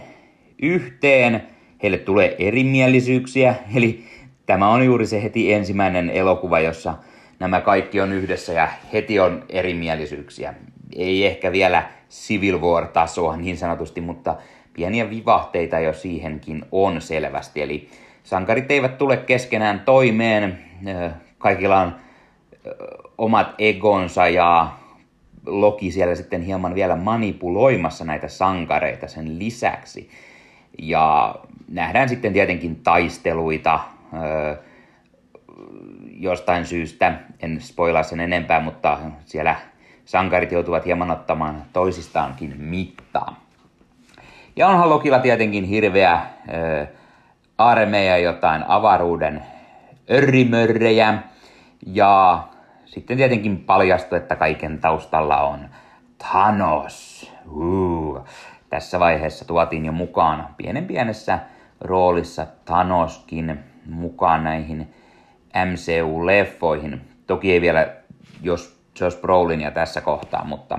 yhteen, heille tulee erimielisyyksiä, eli tämä on juuri se heti ensimmäinen elokuva, jossa nämä kaikki on yhdessä ja heti on erimielisyyksiä. Ei ehkä vielä Civil War-tasoa niin sanotusti, mutta pieniä vivahteita jo siihenkin on selvästi. Eli sankarit eivät tule keskenään toimeen, kaikilla on omat egonsa ja Loki siellä sitten hieman vielä manipuloimassa näitä sankareita sen lisäksi. Ja nähdään sitten tietenkin taisteluita jostain syystä, en spoilaa sen enempää, mutta siellä sankarit joutuvat hieman ottamaan toisistaankin mittaa. Ja onhan Lokilla tietenkin hirveä äh, armeija, jotain avaruuden örrimörrejä. Ja sitten tietenkin paljastui, että kaiken taustalla on Thanos. Uh. Tässä vaiheessa tuotiin jo mukaan pienen pienessä roolissa Thanoskin mukaan näihin MCU-leffoihin. Toki ei vielä jos Josh Brolinia tässä kohtaa, mutta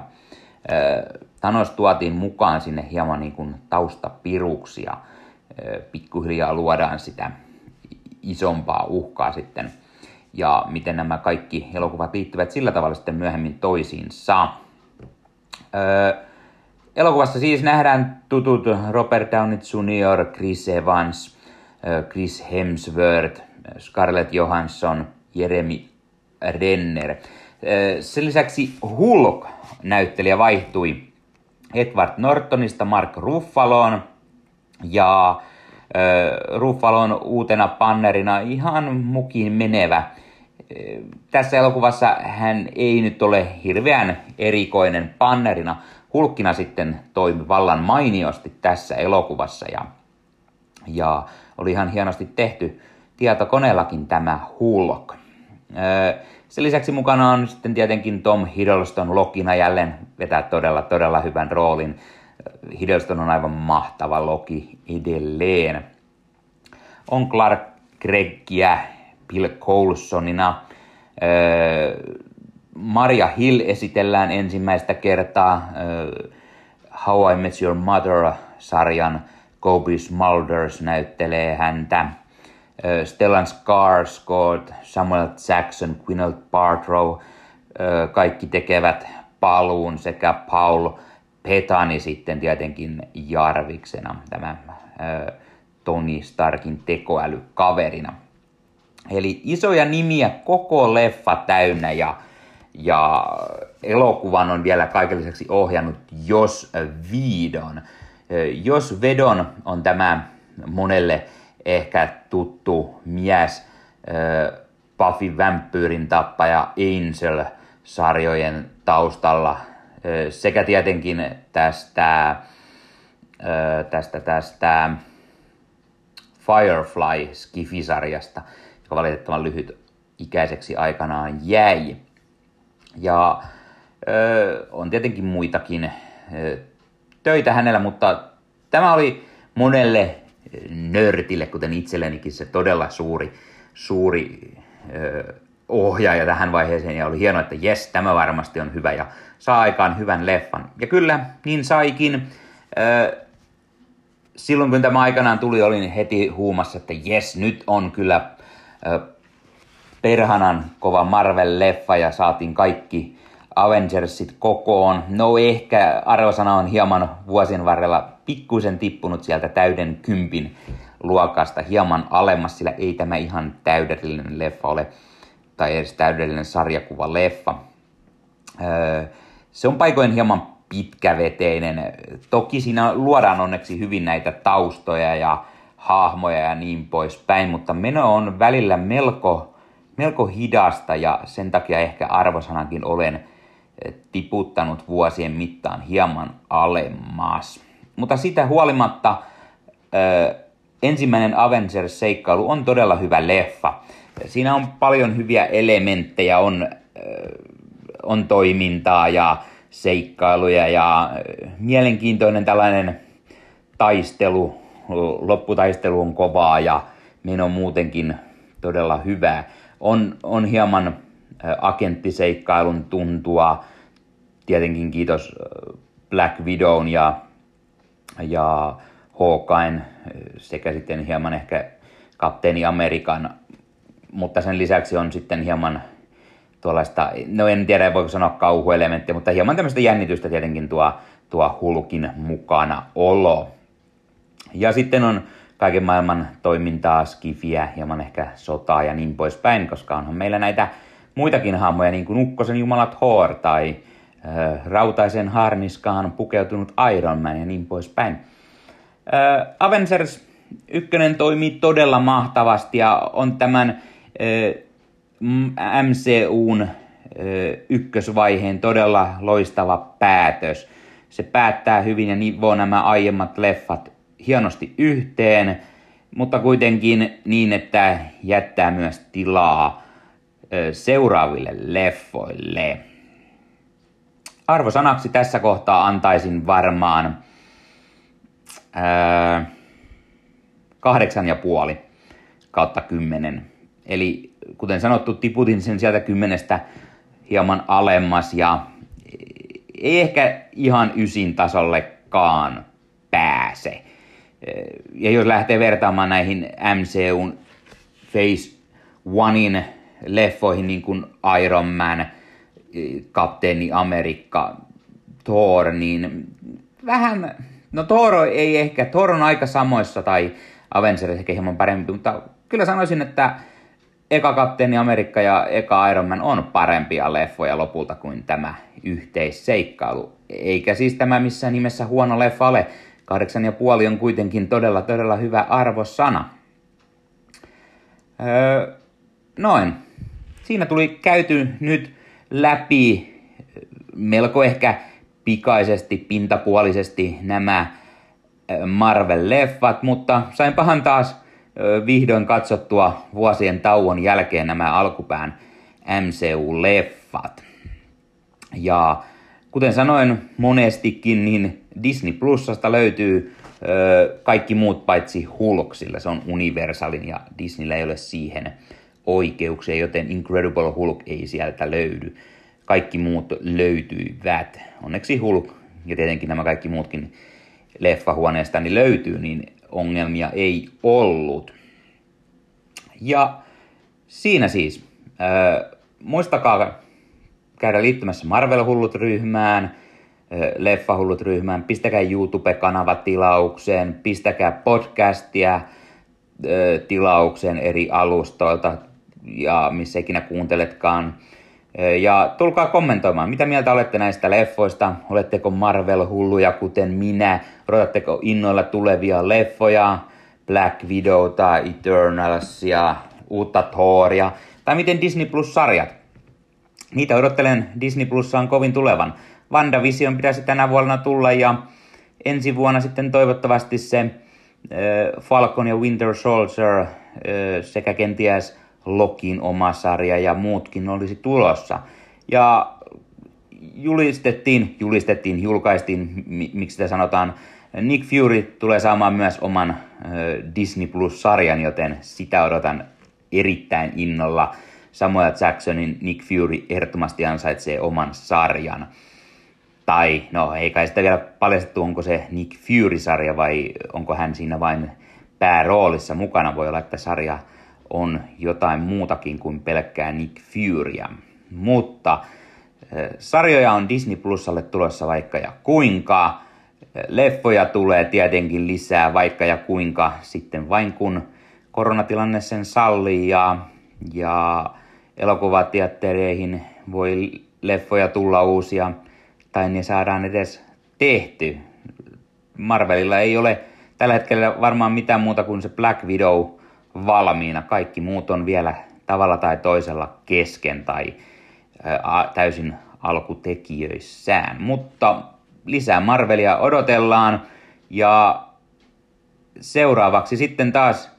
Thanos tuotiin mukaan sinne hieman niin kuin taustapiruksia. Pikkuhiljaa luodaan sitä isompaa uhkaa sitten. Ja miten nämä kaikki elokuvat liittyvät sillä tavalla sitten myöhemmin toisiinsa. Elokuvassa siis nähdään tutut Robert Downey Jr., Chris Evans, Chris Hemsworth, Scarlett Johansson, Jeremy Renner. Sen lisäksi Hulk-näyttelijä vaihtui Edward Nortonista Mark Ruffaloon ja Ruffalon uutena pannerina ihan mukin menevä. Tässä elokuvassa hän ei nyt ole hirveän erikoinen pannerina. Hulkkina sitten toimi vallan mainiosti tässä elokuvassa ja, ja oli ihan hienosti tehty tietokoneellakin tämä Hulk. Sen lisäksi mukana on sitten tietenkin Tom Hiddleston Lokina jälleen vetää todella, todella hyvän roolin. Hiddleston on aivan mahtava Loki edelleen. On Clark Greggia Bill Coulsonina. Maria Hill esitellään ensimmäistä kertaa How I Met Your Mother-sarjan Kobe Smulders näyttelee häntä. Stellan Skarsgård, Samuel Jackson, Gwyneth Paltrow, kaikki tekevät paluun sekä Paul Petani sitten tietenkin Jarviksena, tämä Tony Starkin tekoälykaverina. Eli isoja nimiä koko leffa täynnä ja, ja elokuvan on vielä kaiken lisäksi ohjannut Jos Viidon. Jos Vedon on tämä monelle ehkä tuttu mies Buffy Vampyrin tappaja Angel-sarjojen taustalla sekä tietenkin tästä, tästä, tästä Firefly Skifi-sarjasta, joka valitettavan lyhyt ikäiseksi aikanaan jäi. Ja ö, on tietenkin muitakin ö, töitä hänellä, mutta tämä oli monelle nörtille, kuten itsellenikin se todella suuri, suuri ö, ohjaaja tähän vaiheeseen ja oli hienoa, että jes, tämä varmasti on hyvä ja saa aikaan hyvän leffan. Ja kyllä, niin saikin. Ö, silloin kun tämä aikanaan tuli, olin heti huumassa, että jes, nyt on kyllä perhanan kova Marvel-leffa ja saatiin kaikki Avengersit kokoon. No ehkä arvosana on hieman vuosien varrella pikkuisen tippunut sieltä täyden kympin luokasta hieman alemmas, sillä ei tämä ihan täydellinen leffa ole, tai edes täydellinen sarjakuva leffa. Öö, se on paikoin hieman pitkäveteinen. Toki siinä luodaan onneksi hyvin näitä taustoja ja hahmoja ja niin poispäin, mutta meno on välillä melko, melko hidasta ja sen takia ehkä arvosanakin olen tiputtanut vuosien mittaan hieman alemmas. Mutta sitä huolimatta ö, ensimmäinen Avengers-seikkailu on todella hyvä leffa. Siinä on paljon hyviä elementtejä, on, ö, on toimintaa ja seikkailuja ja mielenkiintoinen tällainen taistelu, lopputaistelu on kovaa ja meno muutenkin todella hyvää. On, on hieman agenttiseikkailun tuntua, tietenkin kiitos Black Widown ja, ja Hawkeyen sekä sitten hieman ehkä Kapteeni Amerikan, mutta sen lisäksi on sitten hieman tuollaista, no en tiedä voiko sanoa kauhuelementtiä, mutta hieman tämmöistä jännitystä tietenkin tuo, tuo hulkin mukana olo. Ja sitten on kaiken maailman toimintaa, skifiä, hieman ehkä sotaa ja niin poispäin, koska onhan meillä näitä muitakin hahmoja, niin kuin Ukkosen jumala Thor tai äh, rautaisen harniskaan pukeutunut Iron Man ja niin poispäin. Äh, Avengers 1 toimii todella mahtavasti ja on tämän äh, MCUn ykkösvaiheen todella loistava päätös. Se päättää hyvin ja nivoo nämä aiemmat leffat hienosti yhteen, mutta kuitenkin niin, että jättää myös tilaa seuraaville leffoille. Arvosanaksi tässä kohtaa antaisin varmaan ää, kahdeksan ja puoli kautta kymmenen. Eli kuten sanottu, tiputin sen sieltä kymmenestä hieman alemmas ja ei ehkä ihan ysin tasollekaan pääse. Ja jos lähtee vertaamaan näihin MCUn Phase Onein leffoihin niin kuin Iron Man, Kapteeni Amerikka, Thor, niin vähän, no Thor ei ehkä, Thor on aika samoissa tai Avengers ehkä hieman parempi, mutta kyllä sanoisin, että eka Kapteeni Amerikka ja eka Iron Man on parempia leffoja lopulta kuin tämä yhteisseikkailu. Eikä siis tämä missään nimessä huono leffa ole. Kahdeksan ja puoli on kuitenkin todella, todella hyvä arvosana. Öö, noin siinä tuli käyty nyt läpi melko ehkä pikaisesti, pintapuolisesti nämä Marvel-leffat, mutta sain pahan taas vihdoin katsottua vuosien tauon jälkeen nämä alkupään MCU-leffat. Ja kuten sanoin monestikin, niin Disney Plusasta löytyy ö, kaikki muut paitsi Hulk, sillä se on Universalin ja Disneyllä ei ole siihen oikeuksia, joten Incredible Hulk ei sieltä löydy. Kaikki muut löytyivät. Onneksi Hulk ja tietenkin nämä kaikki muutkin leffahuoneestani löytyy, niin ongelmia ei ollut. Ja siinä siis. Äh, muistakaa käydä liittymässä Marvel-hullut-ryhmään, Leffahullut-ryhmään, pistäkää YouTube-kanava tilaukseen, pistäkää podcastia tilaukseen eri alustoilta, ja missä ikinä kuunteletkaan. Ja tulkaa kommentoimaan, mitä mieltä olette näistä leffoista. Oletteko Marvel-hulluja kuten minä? Odotatteko innoilla tulevia leffoja? Black Widowta, Eternalsia, uutta Thoria? Tai miten Disney Plus-sarjat? Niitä odottelen Disney Plussaan kovin tulevan. WandaVision pitäisi tänä vuonna tulla ja ensi vuonna sitten toivottavasti se Falcon ja Winter Soldier sekä kenties Lokin oma sarja ja muutkin olisi tulossa. Ja julistettiin, julistettiin, julkaistiin, miksi sitä sanotaan, Nick Fury tulee saamaan myös oman Disney Plus-sarjan, joten sitä odotan erittäin innolla. Samoja Jacksonin Nick Fury ehdottomasti ansaitsee oman sarjan. Tai, no ei kai sitä vielä paljastettu, onko se Nick Fury-sarja vai onko hän siinä vain pääroolissa mukana. Voi olla, että sarja on jotain muutakin kuin pelkkää Nick Furya. Mutta sarjoja on Disney Plusalle tulossa vaikka ja kuinka. Leffoja tulee tietenkin lisää vaikka ja kuinka sitten vain kun koronatilanne sen sallii ja, ja elokuvateattereihin voi leffoja tulla uusia tai ne saadaan edes tehty. Marvelilla ei ole tällä hetkellä varmaan mitään muuta kuin se Black Widow valmiina. Kaikki muut on vielä tavalla tai toisella kesken tai ää, täysin alkutekijöissään. Mutta lisää Marvelia odotellaan ja seuraavaksi sitten taas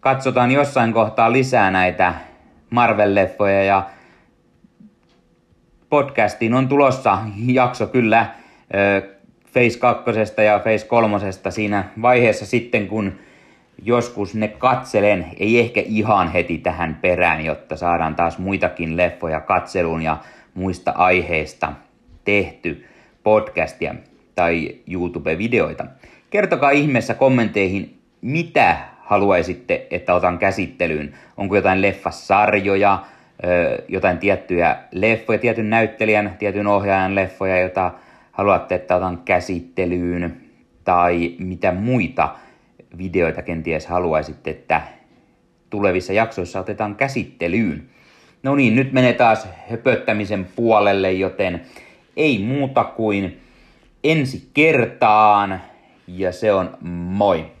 katsotaan jossain kohtaa lisää näitä Marvel-leffoja ja podcastiin on tulossa jakso kyllä Face 2 ja Face 3 siinä vaiheessa sitten, kun joskus ne katselen, ei ehkä ihan heti tähän perään, jotta saadaan taas muitakin leffoja katseluun ja muista aiheista tehty podcastia tai YouTube-videoita. Kertokaa ihmeessä kommenteihin, mitä haluaisitte, että otan käsittelyyn. Onko jotain leffasarjoja, jotain tiettyjä leffoja, tietyn näyttelijän, tietyn ohjaajan leffoja, jota haluatte, että otan käsittelyyn, tai mitä muita videoita kenties haluaisitte, että tulevissa jaksoissa otetaan käsittelyyn. No niin, nyt menee taas höpöttämisen puolelle, joten ei muuta kuin ensi kertaan, ja se on moi!